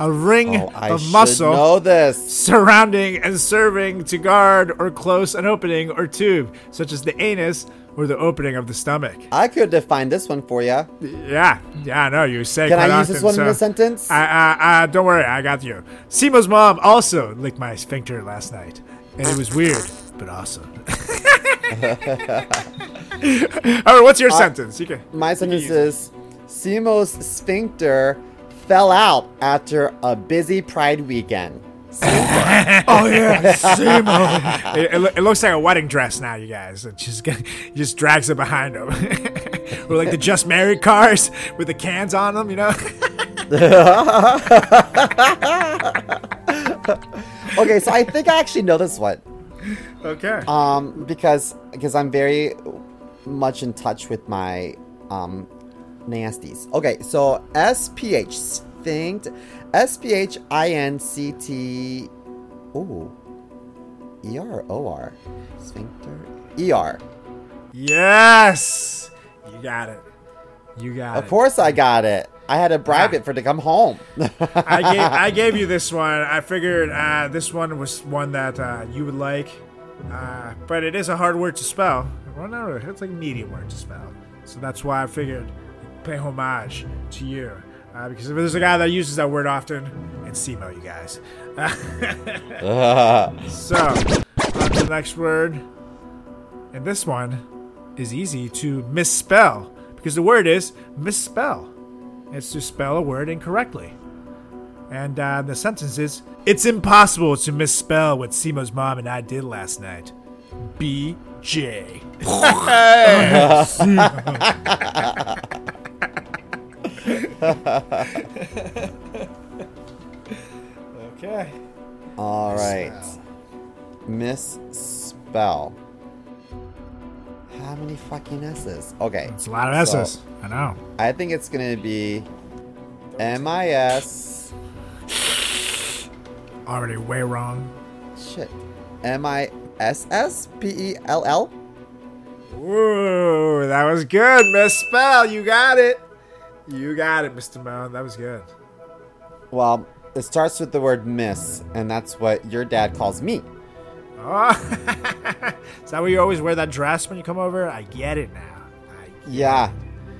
A ring Oh, of muscle know this. surrounding and serving to guard or close an opening or tube, such as the anus or the opening of the stomach. I could define this one for you. Yeah, yeah, I know you say. Can I use this one so- in a sentence? I, I, I, don't worry, I got you. Simo's mom also licked my sphincter last night, and it was weird, but awesome. All right, what's your sentence? You can. My you sentence is Simo's sphincter fell out after a busy Pride weekend. Oh yeah, Simo. it, it, loo- it looks like a wedding dress now, you guys. It just get- he just drags it behind him, or like the just married cars with the cans on them, you know. Okay, so I think I actually know this one. okay. Um, because because I'm very much in touch with my um nasties. Okay, so SPH sphinct S P H I N C T Ooh. E R O R. Sphincter. E R. yes, you got it. You got it. Of course I got it. I had to bribe Yeah. it for it to come home. I gave I gave you this one. I figured uh, this one was one that uh, you would like, uh, but it is a hard word to spell. Well, no, it's like a medium word to spell. So that's why I figured pay homage to you, uh, because there's a guy that uses that word often, it's Simo, you guys. so on to the next word, and this one is easy to misspell because the word is misspell. It's to spell a word incorrectly. And uh, the sentence is It's impossible to misspell what Simo's mom and I did last night. BJ. okay. All right. Misspell. How many fucking S's? Okay. It's a lot of so S's. I know. I think it's gonna be M I S. Already way wrong. Shit. M I S S P E L L. Ooh, that was good. Misspell. You got it. You got it, Mr. Moan. That was good. Well, it starts with the word miss, and that's what your dad calls me. Oh. Is that why you always wear that dress when you come over? I get it now. I Yeah,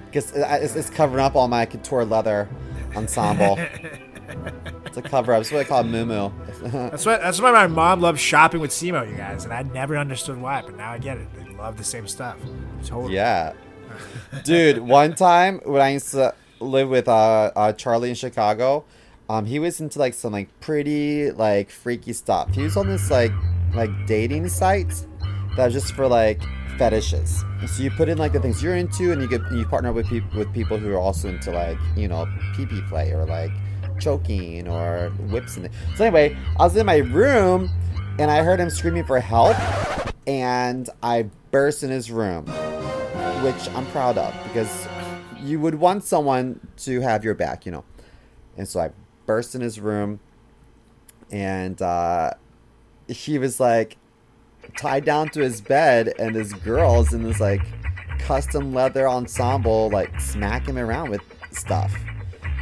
because uh, it's, it's covering up all my couture leather ensemble. it's a cover up. It's what I call Moo Moo. That's why that's why my mom loves shopping with Simo, you guys, and I never understood why, but now I get it. They love the same stuff. Totally. yeah. Dude, one time when I used to live with uh, uh, Charlie in Chicago, um, he was into like some like pretty like freaky stuff. He was on this like like dating site that was just for like fetishes. So you put in like the things you're into, and you get you partner with people with people who are also into like you know pee pee play or like choking or whips and so anyway, I was in my room and I heard him screaming for help, and I burst in his room, which I'm proud of because you would want someone to have your back, you know. And so I burst in his room, and uh, he was like tied down to his bed, and his girls in this like custom leather ensemble like smacking him around with stuff.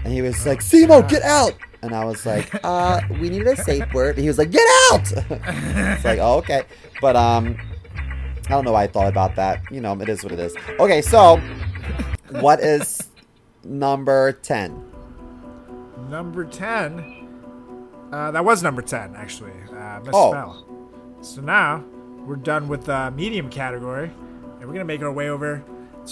And he was like, Simo, get out! And I was like, uh, we need a safe word. And he was like, get out! it's like, oh, okay. But um, I don't know why I thought about that. You know, it is what it is. Okay, so what is number 10? Number ten. Uh, that was number ten, actually. Uh, Oh. misspell. So now we're done with the medium category, and we're gonna make our way over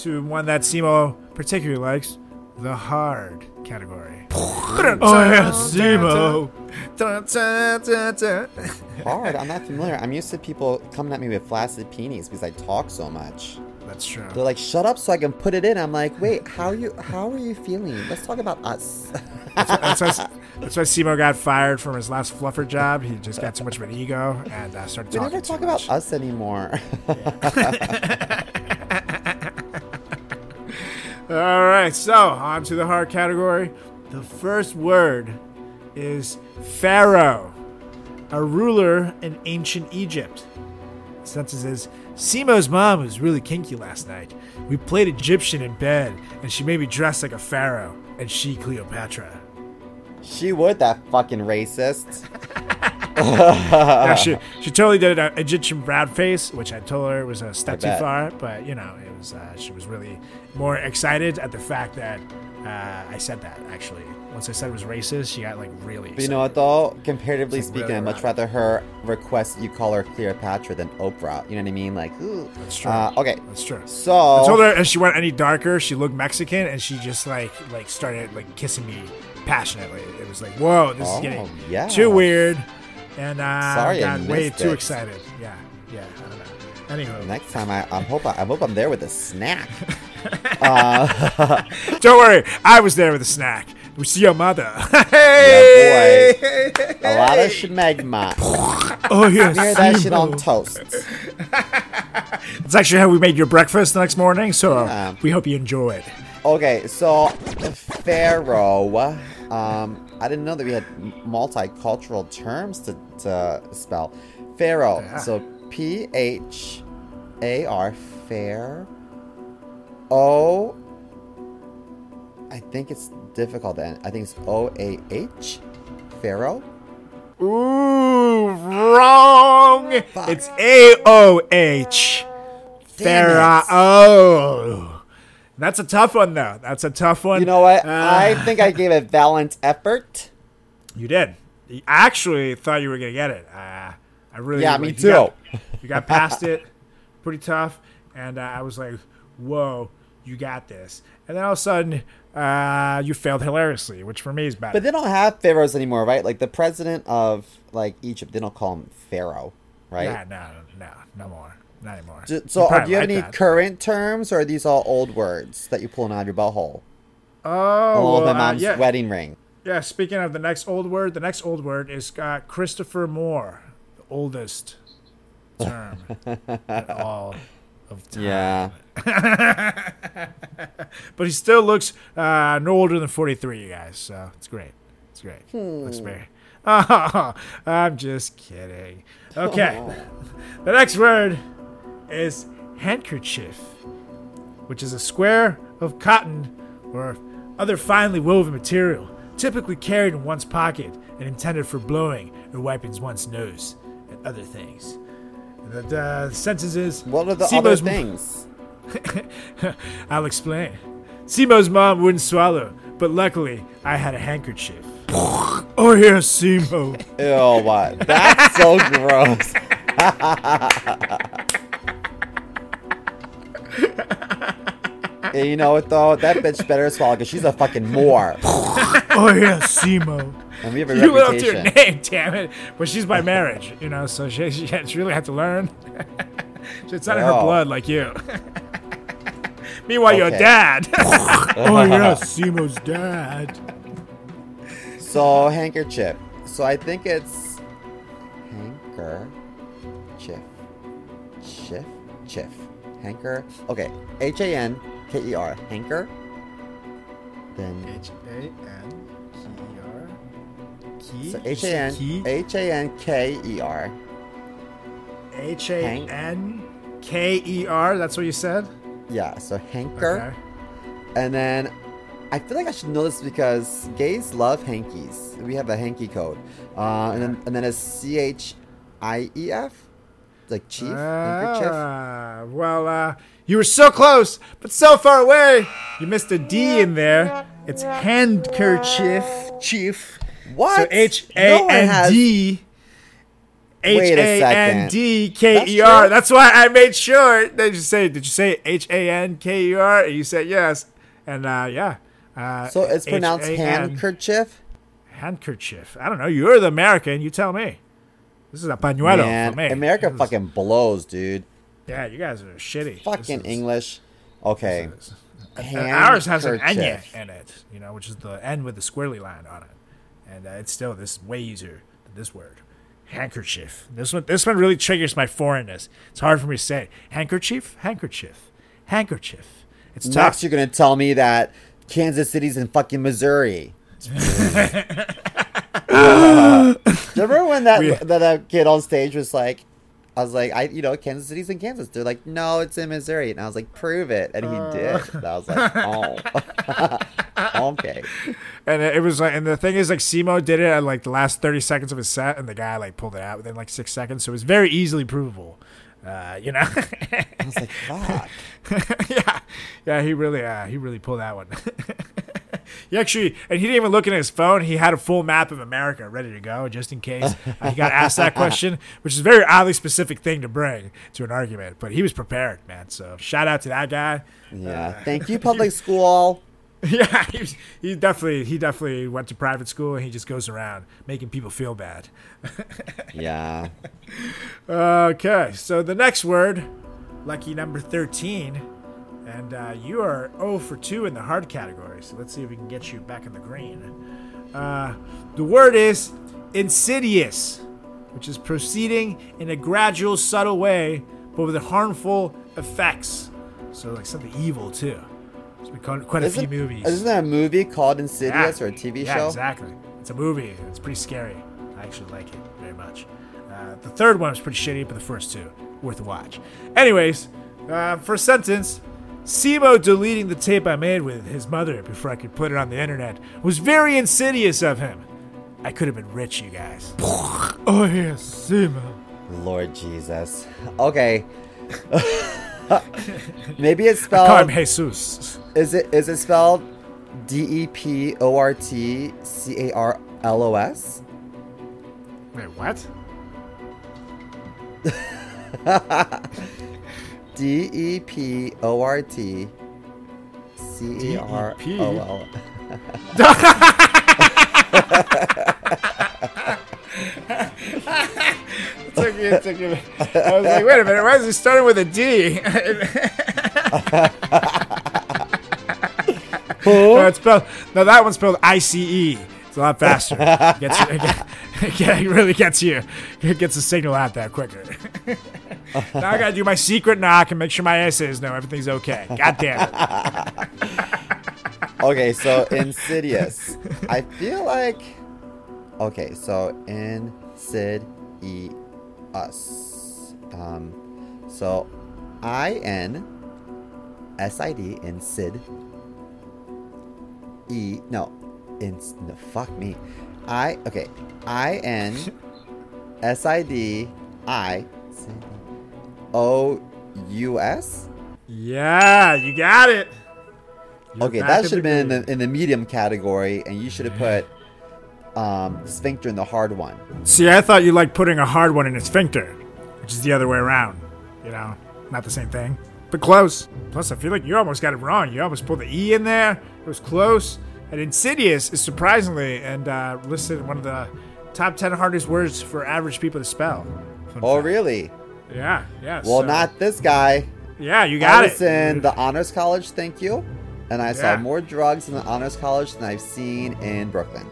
to one that Simo particularly likes, the hard category. oh yeah, Simo. Hard. I'm not familiar. I'm used to people coming at me with flaccid peenies because I talk so much. That's true. They're like, "Shut up," so I can put it in. I'm like, "Wait, how are you? How are you feeling? Let's talk about us." That's why, that's why Simo got fired from his last fluffer job. He just got too much of an ego and uh, started we talking never too talk much. about us anymore. All right, so on to the hard category. The first word is Pharaoh, a ruler in ancient Egypt. Sentence is Simo's mom was really kinky last night. We played Egyptian in bed, and she made me dress like a pharaoh, and she Cleopatra. she would that fucking racist. she she totally did an Egyptian brown face, which I told her was a step too far. But you know, it was uh, she was really more excited at the fact that uh, I said that. Actually, once I said it was racist, she got like really. But you know what though? Comparatively It's speaking, really I'd much rather her request you call her Cleopatra than Oprah. You know what I mean? Like, ooh. That's true. Uh, okay, That's true. so I told her if she went any darker, she looked Mexican, and she just like like started like kissing me passionately. It was like, whoa, this Oh, is getting yeah. too weird, and uh, Sorry, I got way missed too excited. Yeah, yeah. I don't know. Anywho, next time I, I hope I, I hope I'm there with a snack. uh, don't worry, I was there with a snack. We see your mother. yeah, hey, boy, a lot of schmegma. Oh yes, Smear that shit on toast. It's actually how we made your breakfast the next morning, so Yeah. we hope you enjoy it. Okay, so Pharaoh. Um, I didn't know that we had multicultural terms to, to spell. Pharaoh. Yeah. So P H A R fair. O. I think it's difficult then. I think it's O A H. Pharaoh. Ooh, wrong. It's A O H. Pharaoh. That's a tough one, though. That's a tough one. You know what? Uh, I think I gave a valiant effort. you did. I actually thought you were gonna get it. Uh, I really. Yeah, me like, you got- too. You got, past it, pretty tough, and uh, I was like, "Whoa, You got this. And then all of a sudden, uh, you failed hilariously, which for me is bad. But they don't have pharaohs anymore, right? Like the president of like Egypt, they don't call him pharaoh, right? Yeah, no, no, no more. Not anymore. Do- So, do you have like any that. current terms, or are these all old words that you're pulling out of your butthole? Oh, Oh, well, my uh, mom's yeah. wedding ring. Yeah, speaking of the next old word, the next old word is uh, Christopher Moore, the oldest term at all of time. Yeah. But he still looks uh, no older than 43, you guys. So it's great. It's great. Looks Hmm. very. Oh, I'm just kidding. Okay. the next word is handkerchief, which is a square of cotton or other finely woven material, typically carried in one's pocket and intended for blowing or wiping one's nose and other things. The, the uh, sentence is What are the Simo's other things? I'll explain. Simo's mom wouldn't swallow, but luckily I had a handkerchief. oh yeah, Simo. oh what? That's so gross. You know what though? That bitch better swallow because she's a fucking Moor, Oh yeah, Simo. And we have a You live up to your name, damn it. But she's by marriage, you know, so she, she, she really had to learn. it's not in her Oh. blood like you. Meanwhile, your Okay. dad. oh yeah, Simo's dad. So handkerchief. So I think it's hanker, chiff, chiff, chiff, hanker. Okay, H A N K E R, hanker. Then H A N K R. Key. So H A N. H A N K E R. H A N K E R. That's what you said. Yeah, so hanker. Okay. And then I feel like I should know this because gays love hankies. We have a hanky code. Uh, and then and then it's C H I E F, like chief. Ah, well, uh, you were so close, but so far away. You missed a D in there. It's handkerchief, chief. What? So H A N D. H a N D K E R. That's why I made sure. Did you say? Did you say H A N K E R? And You said yes, and uh, yeah. Uh, So it's pronounced H-A-N handkerchief. handkerchief. I don't know. You're the American. You tell me. This is a pañuelo Man, for me. America is- fucking blows, dude. Yeah, you guys are shitty. Fucking is- English. Okay. And ours has an enya in it, you know, which is the N with the squirrely line on it, and uh, it's still this way easier than this word, handkerchief. This one, this one really triggers my foreignness. It's hard for me to say handkerchief, handkerchief, handkerchief. It's tough. Next, you're gonna tell me that Kansas City's in fucking Missouri. Remember when that We- that, that kid on stage was like, I was like, I you know, Kansas City's in Kansas. They're like, no, it's in Missouri, and I was like, prove it, and he did. And I was like, oh, okay. And it it was like, and the thing is, like, Simo did it at like the last thirty seconds of his set, and the guy like pulled it out within like six seconds, so it was very easily provable. Uh, you know. I was like, fuck. yeah, yeah, he really, uh, he really pulled that one. he actually, and he didn't even look at his phone. He had a full map of America ready to go, just in case uh, he got asked that question, which is a very oddly specific thing to bring to an argument. But he was prepared, man. So shout out to that guy. Yeah. Thank you, public school. Yeah, he, was, he definitely, he definitely went to private school, and he just goes around making people feel bad. Yeah. Okay, so the next word, lucky number 13, and uh, you are 0 for 2 in the hard category, so let's see if we can get you back in the green. Uh, the word is insidious, which is proceeding in a gradual, subtle way, but with harmful effects. So, like something evil, too. So we caught quite a few movies. isn't there a movie called Insidious Yeah. or a TV yeah, show? exactly. It's a movie. It's pretty scary. I actually like it very much. Uh, the third one was pretty shitty, but the first two worth a watch. Anyways, uh, first sentence. Simo deleting the tape I made with his mother before I could put it on the internet was very insidious of him. I could have been rich, you guys. oh yeah, Simo. Lord Jesus. Okay. Maybe it's Call him. Jesus. Is it is it spelled D E P O R T C A R L O S? Wait, what? D E P O R T C E R O L. took me, took me. I was like, wait a minute, why is it starting with a D? no, it's spelled, no, that one's spelled I C E. It's a lot faster. It gets it, get- it really gets you. It gets the signal out there quicker. Now I gotta do my secret knock and make sure my essays know everything's okay. God damn it. Okay, so Insidious. I feel like. Okay, so Insid E Us. Um, so I N S I D Insid E no in no fuck me I okay I N S I D I O U S. Yeah, you got it. You're Okay, that should have been in the, in the medium category, and you should have put um, sphincter in the hard one. See, I thought you liked putting a hard one in a sphincter, which is the other way around. You know, not the same thing, but close. Plus, I feel like you almost got it wrong. You almost pulled the E in there. It was close. And Insidious is surprisingly and uh, listed one of the top 10 hardest words for average people to spell. Fun Oh, fact. really? Yeah, yeah. Well, so- not this guy. Yeah, you I got was it. in the honors college, thank you, and I saw more drugs in the honors college than I've seen in Brooklyn.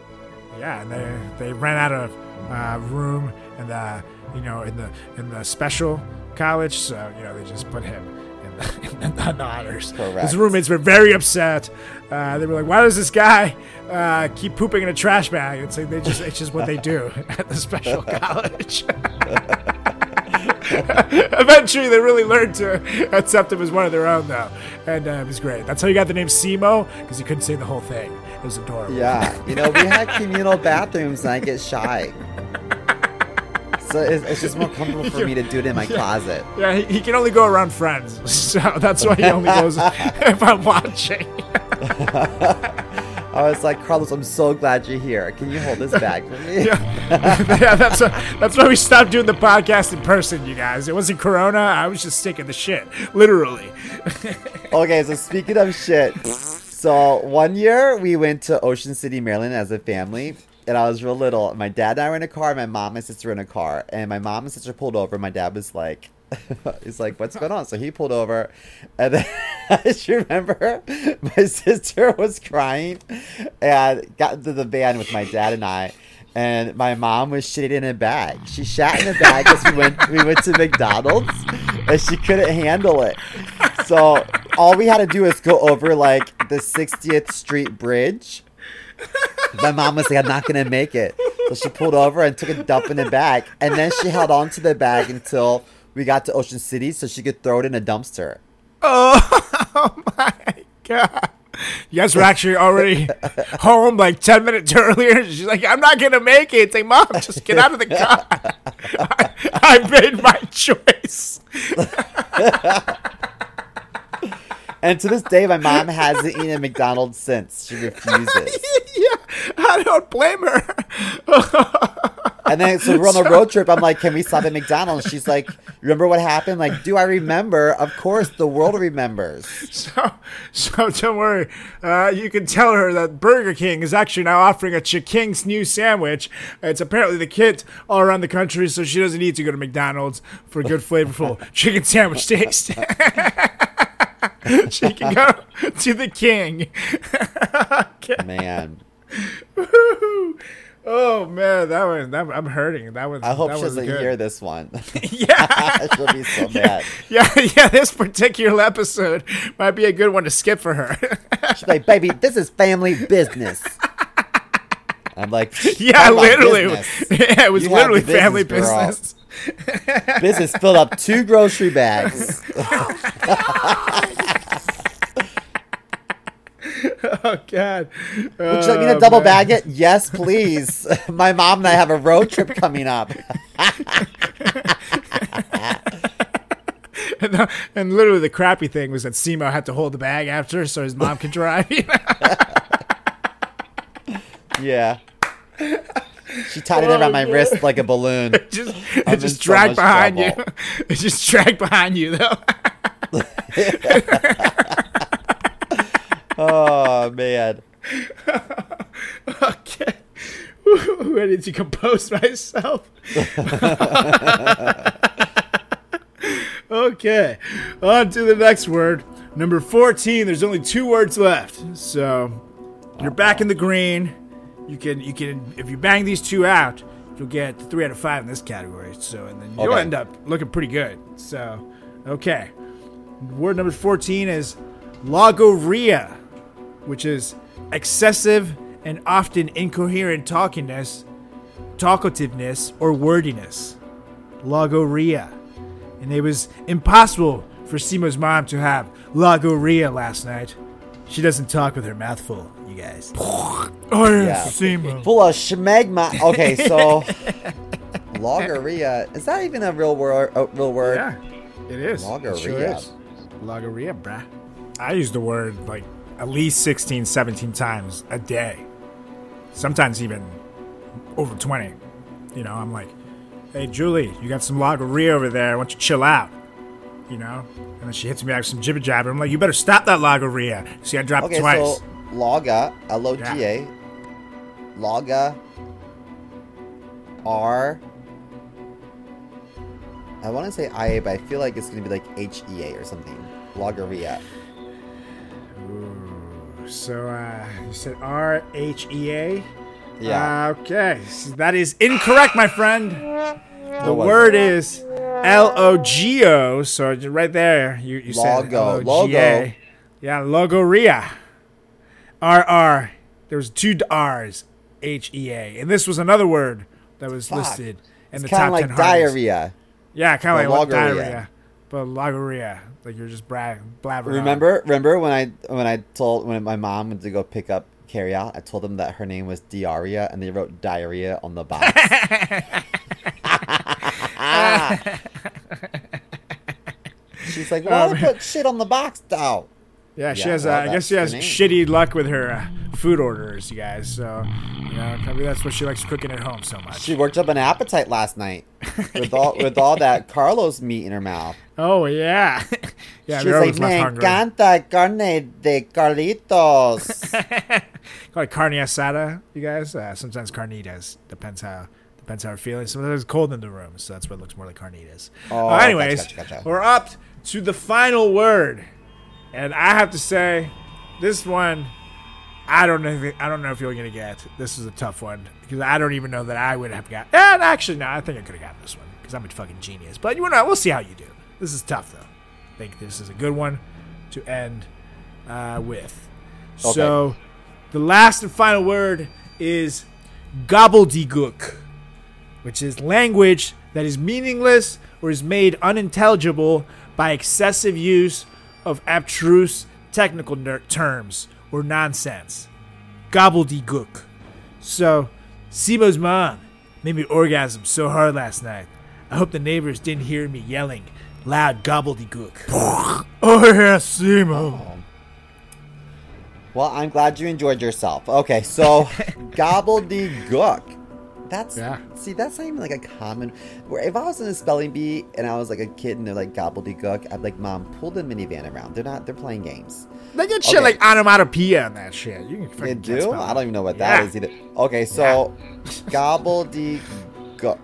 Yeah, and they they ran out of uh, room in the you know in the in the special college, so you know they just put him in the, in the, honors. Correct. His roommates were very upset. Uh, they were like, "Why does this guy uh, keep pooping in a trash bag?" It's like they just it's just what they do at the special college. Eventually, they really learned to accept him as one of their own, though, and uh, it was great. That's how you got the name Simo because he couldn't say the whole thing. It was adorable. Yeah, you know, we had communal bathrooms, and I get shy. So it's, it's just more comfortable for me to do it in my closet. Yeah, he, he can only go around friends, so that's why he only goes if I'm watching. I was like, Carlos, I'm so glad you're here. Can you hold this bag for me? yeah, that's a, that's why we stopped doing the podcast in person, you guys. It wasn't Corona. I was just sick of the shit, literally. Okay, so speaking of shit, so one year we went to Ocean City, Maryland as a family, and I was real little. My dad and I were in a car, my mom and sister were in a car, and my mom and sister pulled over. My dad was like, he's like, what's going on? So he pulled over, and then I just remember my sister was crying and got into the van with my dad and I. And my mom was shitting in a bag. She shat in a bag because we went we went to McDonald's, and she couldn't handle it. So all we had to do is go over like the 60th Street Bridge. My mom was like, "I'm not gonna make it," so she pulled over and took a dump in the bag, and then she held on to the bag until we got to Ocean City so she could throw it in a dumpster. Oh my god. You guys were actually already home like 10 minutes earlier. She's like, I'm not going to make it. It's like, Mom, just get out of the car. I, I made my choice. And to this day, my mom hasn't eaten at McDonald's since. She refuses. yeah, I don't blame her. And then, so we're on a road trip. I'm like, can we stop at McDonald's? She's like, remember what happened? Like, do I remember? Of course, the world remembers. So, so don't worry. Uh, you can tell her that Burger King is actually now offering a Ch'King's new sandwich. It's apparently the kids all around the country, so she doesn't need to go to McDonald's for a good, flavorful chicken sandwich taste. she can go to the King. Man, oh man, that was that, I'm hurting. That was. I hope that she doesn't good. hear this one. Yeah. She'll be so mad. Yeah, yeah, this particular episode might be a good one to skip for her. She's like, baby, this is family business. I'm like, yeah, literally. Yeah, it was You literally business, family girl. business. Business filled up two grocery bags. Oh God. Would you like me to double bag it? Yes, please. My mom and I have a road trip coming up. And, uh, and literally, the crappy thing was that Simo had to hold the bag after, so his mom could drive. Yeah. She tied it around my wrist like a balloon. just, I'm it just dragged much behind you. It just dragged behind you, though. Oh man. Okay. Ready to compose myself. okay. On to the next word. Number 14. There's only two words left. So you're back in the green. You can you can if you bang these two out, you'll get three out of five in this category. So and then you'll Okay. end up looking pretty good. So okay. Word number 14 is logorrhea, which is excessive and often incoherent talkiness, talkativeness, or wordiness. Logorrhea. And it was impossible for Simo's mom to have logorrhea last night. She doesn't talk with her mouth full, you guys. oh, Yeah. Simo. Full of schmegma. Okay, so logorrhea is that even a real word? A real word? Yeah, it is. It sure is. Logorrhea, bruh. I use the word like at least 16, 17 times a day. Sometimes even over 20. You know, I'm like, hey, Julie, you got some logorrhea over there. Why don't you chill out? You know? And then she hits me out with some jibber jabber. I'm like, you better stop that logorrhea. See, I dropped Okay, it twice. so loga, L O G A, loga, R. I want to say IA, but I feel like it's going to be like H E A or something. Logorrhea. So, uh, you said R H E A? Yeah. Uh, okay. So that is incorrect, my friend. The was word is L O G O. So right there, you, you said Logo, L-O-G-A. logo. Yeah, logorrhea. R R. There was two R's. H E A. And this was another word that was Fuck. listed in it's the kind top of like 10 hardest. diarrhea. Yeah, kind of like diarrhea. But logorrhea. Like you're just bra- blabbering. on. Remember, remember when I when I told when my mom went to go pick up carry out, I told them that her name was Diarrhea, and they wrote diarrhea on the box. She's like, "Why Um, they put shit on the box, though?" Yeah, she Yeah, has. well, uh, I guess she has shitty luck with her uh, food orders, you guys. So, you know, probably that's what she likes cooking at home so much. She worked up an appetite last night with all with all that Carlos meat in her mouth. oh yeah, yeah. She's like, "Me encanta carne de Carlitos." Call it carne asada, you guys. Uh, sometimes carnitas. Depends how depends how we're feeling. Sometimes it's cold in the room, so that's what looks more like carnitas. Oh, Uh, gotcha, anyways, gotcha, gotcha. we're up to the final word, and I have to say, this one. I don't know. If, I don't know if you're gonna get. This is a tough one because I don't even know that I would have got. And actually, no, I think I could have gotten this one because I'm a fucking genius. But you know, we'll see how you do. This is tough though. I think this is a good one to end uh, with. So, the last and final word is gobbledygook, which is language that is meaningless or is made unintelligible by excessive use of abstruse technical ner- terms or nonsense. Gobbledygook. So, Simo's mom made me orgasm so hard last night. I hope the neighbors didn't hear me yelling loud gobbledygook. oh yeah, Simo. Well, I'm glad you enjoyed yourself. Okay, so gobbledygook. That's Yeah. see, that's not even like a common. Where if I was in a spelling bee and I was like a kid and they're like gobbledygook, I'd be like, Mom, pull the minivan around. They're not. They're playing games. They get shit like onomatopoeia and that shit. You can They do. I don't even know what Yeah. that is either. Okay, so gobbledygook.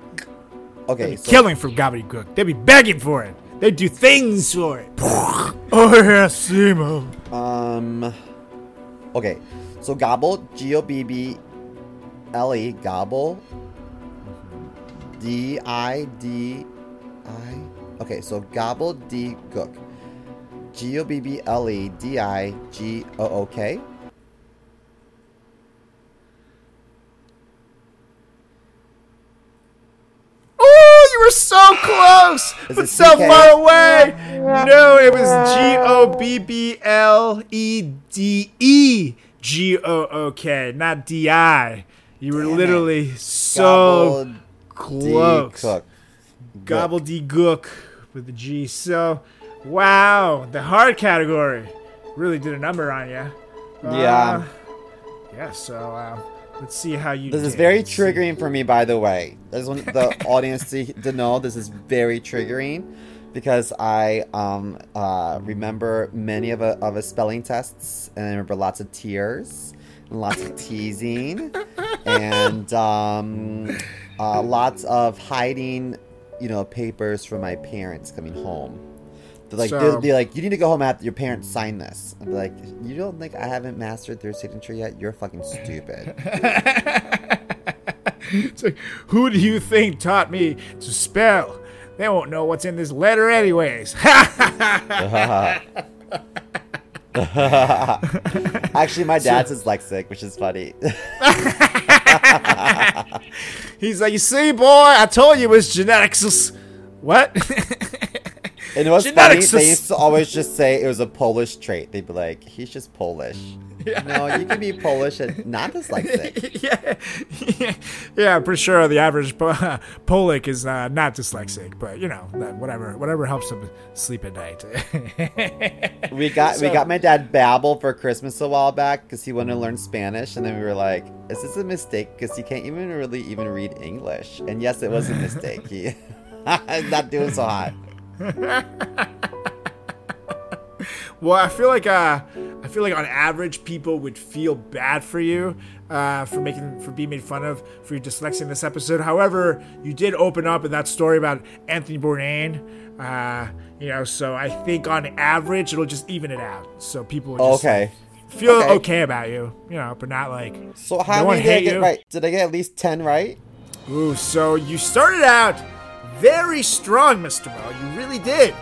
Okay, They'd be so killing for gobbledygook. They'd be begging for it. They'd do things for it. oh yeah, Simo. Um. Okay, so gobble, G O B B L E, gobble. D I D I. Okay, so gobble D gook. G O B B L E D I G O O K. Oh, you were so close, Is but so CK? far away. No, it was G O B B L E D E G O O K, not D I. You were Damn it. literally so close. Cook. Gobbledygook with the G. So, wow, the hard category really did a number on you. Yeah. yeah. So, uh, let's see how you. This is very triggering for me, by the way. I just want the audience to, to know this is very triggering because I um, uh, remember many of, a, of his spelling tests, and I remember lots of tears, lots of teasing, and um, uh, lots of hiding, you know, papers from my parents coming home. They're like, So- they'll be like, you need to go home after your parents sign this. I'd be like, you don't think I haven't mastered their signature yet? You're fucking stupid. It's like, who do you think taught me to spell? They won't know what's in this letter, anyways. Actually, my dad's dyslexic, which is funny. He's like, you see, boy, I told you it was genetics. What? And it was Genetics funny. They used to always just say it was a Polish trait. They'd be like, "He's just Polish." No, you can be Polish and not dyslexic. yeah, yeah, I'm pretty sure the average po- Polic is uh, not dyslexic, but you know, that whatever, whatever helps him sleep at night. We got we got my dad Babbel for Christmas a while back because he wanted to learn Spanish, and then we were like, "Is this a mistake?" Because he can't even really even read English. And yes, it was a mistake. He not doing so hot. Well, I feel like uh, I feel like on average people would feel bad for you uh, for making for being made fun of for your dyslexia in this episode. However, you did open up in that story about Anthony Bourdain. Uh, you know, so I think on average it'll just even it out. So people will just Okay. feel Okay. okay. about you, you know, but not like So how no many did I get you. right? Did I get at least ten right? Ooh, so you started out very strong, Mr. Mo. You really did.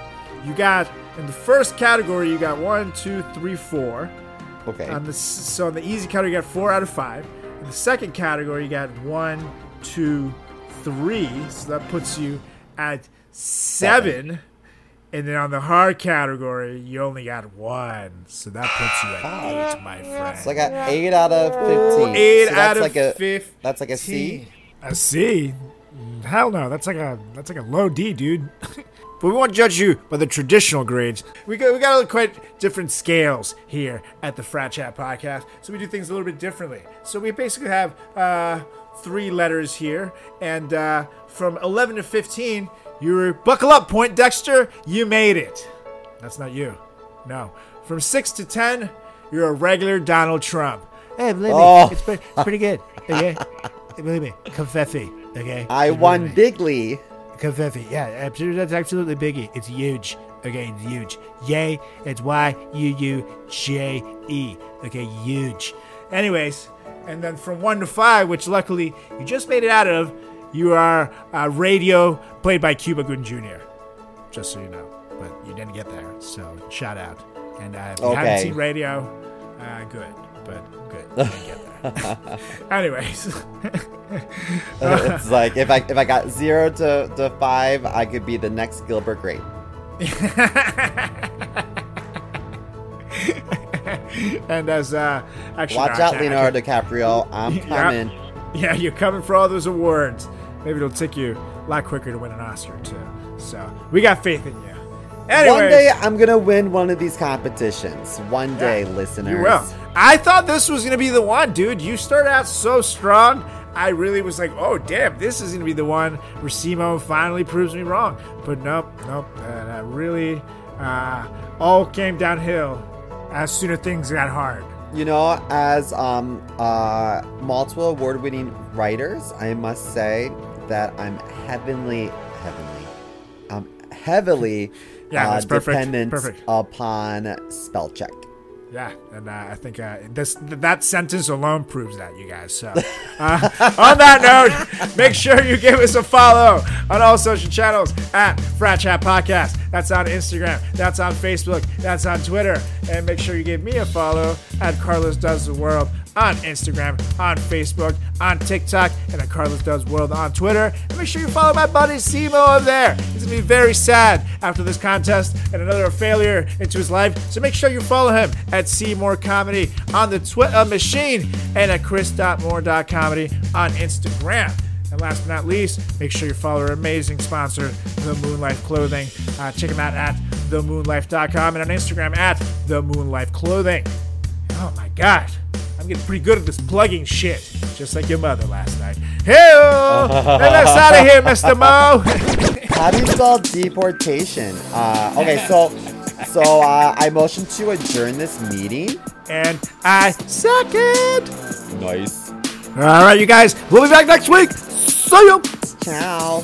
You got in the first category, you got one, two, three, four. Okay. On the so on the easy category, you got four out of five. In the second category, you got one, two, three. So that puts you at seven. And then on the hard category, you only got one. So that puts you at eight, my friend. so I got eight out of fifteen. Eight So that's out of like a, fifteen. That's like a C. A C? Hell no, that's like a that's like a low D, dude. but we won't judge you by the traditional grades. We got we got quite different scales here at the Frat Chat podcast, so we do things a little bit differently. So we basically have uh, three letters here, and uh, from 11 to 15, you're buckle up, Poindexter. You made it. That's not you. No. From six to 10, you're a regular Donald Trump. Hey, believe Oh. me, it's pretty, it's pretty good. Okay, believe me, confetti. Okay, I Believe won me. bigly. Confetti, yeah, absolutely, that's absolutely biggie. It's huge. Okay, it's huge. Yay, it's Y U U J E. Okay, huge. Anyways, and then from one to five, which luckily you just made it out of, you are uh, radio played by Cuba Gooding Jr. Just so you know, but you didn't get there, so shout out. And uh, if you haven't seen radio, uh, good, but good, you didn't get there. Anyways. it's like if I if I got zero to, to five, I could be the next Gilbert Grape. and as uh, actually, Watch no, out, can't- Leonardo can't- DiCaprio. I'm Yeah. coming. Yeah, you're coming for all those awards. Maybe it'll take you a lot quicker to win an Oscar too. So we got faith in you. Anyways, One day I'm gonna win one of these competitions. One day, listeners. you will. I thought this was gonna be the one, dude. You started out so strong. I really was like, oh damn, this is gonna be the one where Simo finally proves me wrong. But nope, nope. And I really uh, all came downhill as soon as things got hard. You know, as um uh multiple award-winning writers, I must say that I'm heavenly, heavenly, um heavily Yeah, uh, that's perfect. dependent Perfect. upon spell check. Yeah, and uh, I think uh, this that sentence alone proves that, you guys. So, uh, on that note, make sure you give us a follow on all social channels at Frat Chat Podcast. That's on Instagram, that's on Facebook, that's on Twitter, and make sure you give me a follow at Carlos Does the World on Instagram, on Facebook, on TikTok, and at Carlos Does World on Twitter. And make sure you follow my buddy Simo over there. He's gonna be very sad after this contest and another failure into his life. So make sure you follow him at Seymour Comedy on the Twitter machine and at chris.moore.comedy on Instagram. And last but not least, make sure you follow our amazing sponsor, The Moonlife Clothing. Uh, check them out at themoonlife.com and on Instagram at The Moonlife Clothing. Oh my god. I'm getting pretty good at this plugging shit, just like your mother last night. Hey, let us out of here, Mr. Mo. How do you spell deportation? Uh, okay, so so uh, I motion to adjourn this meeting. And I second. Nice. All right, you guys. We'll be back next week. See you. Ciao.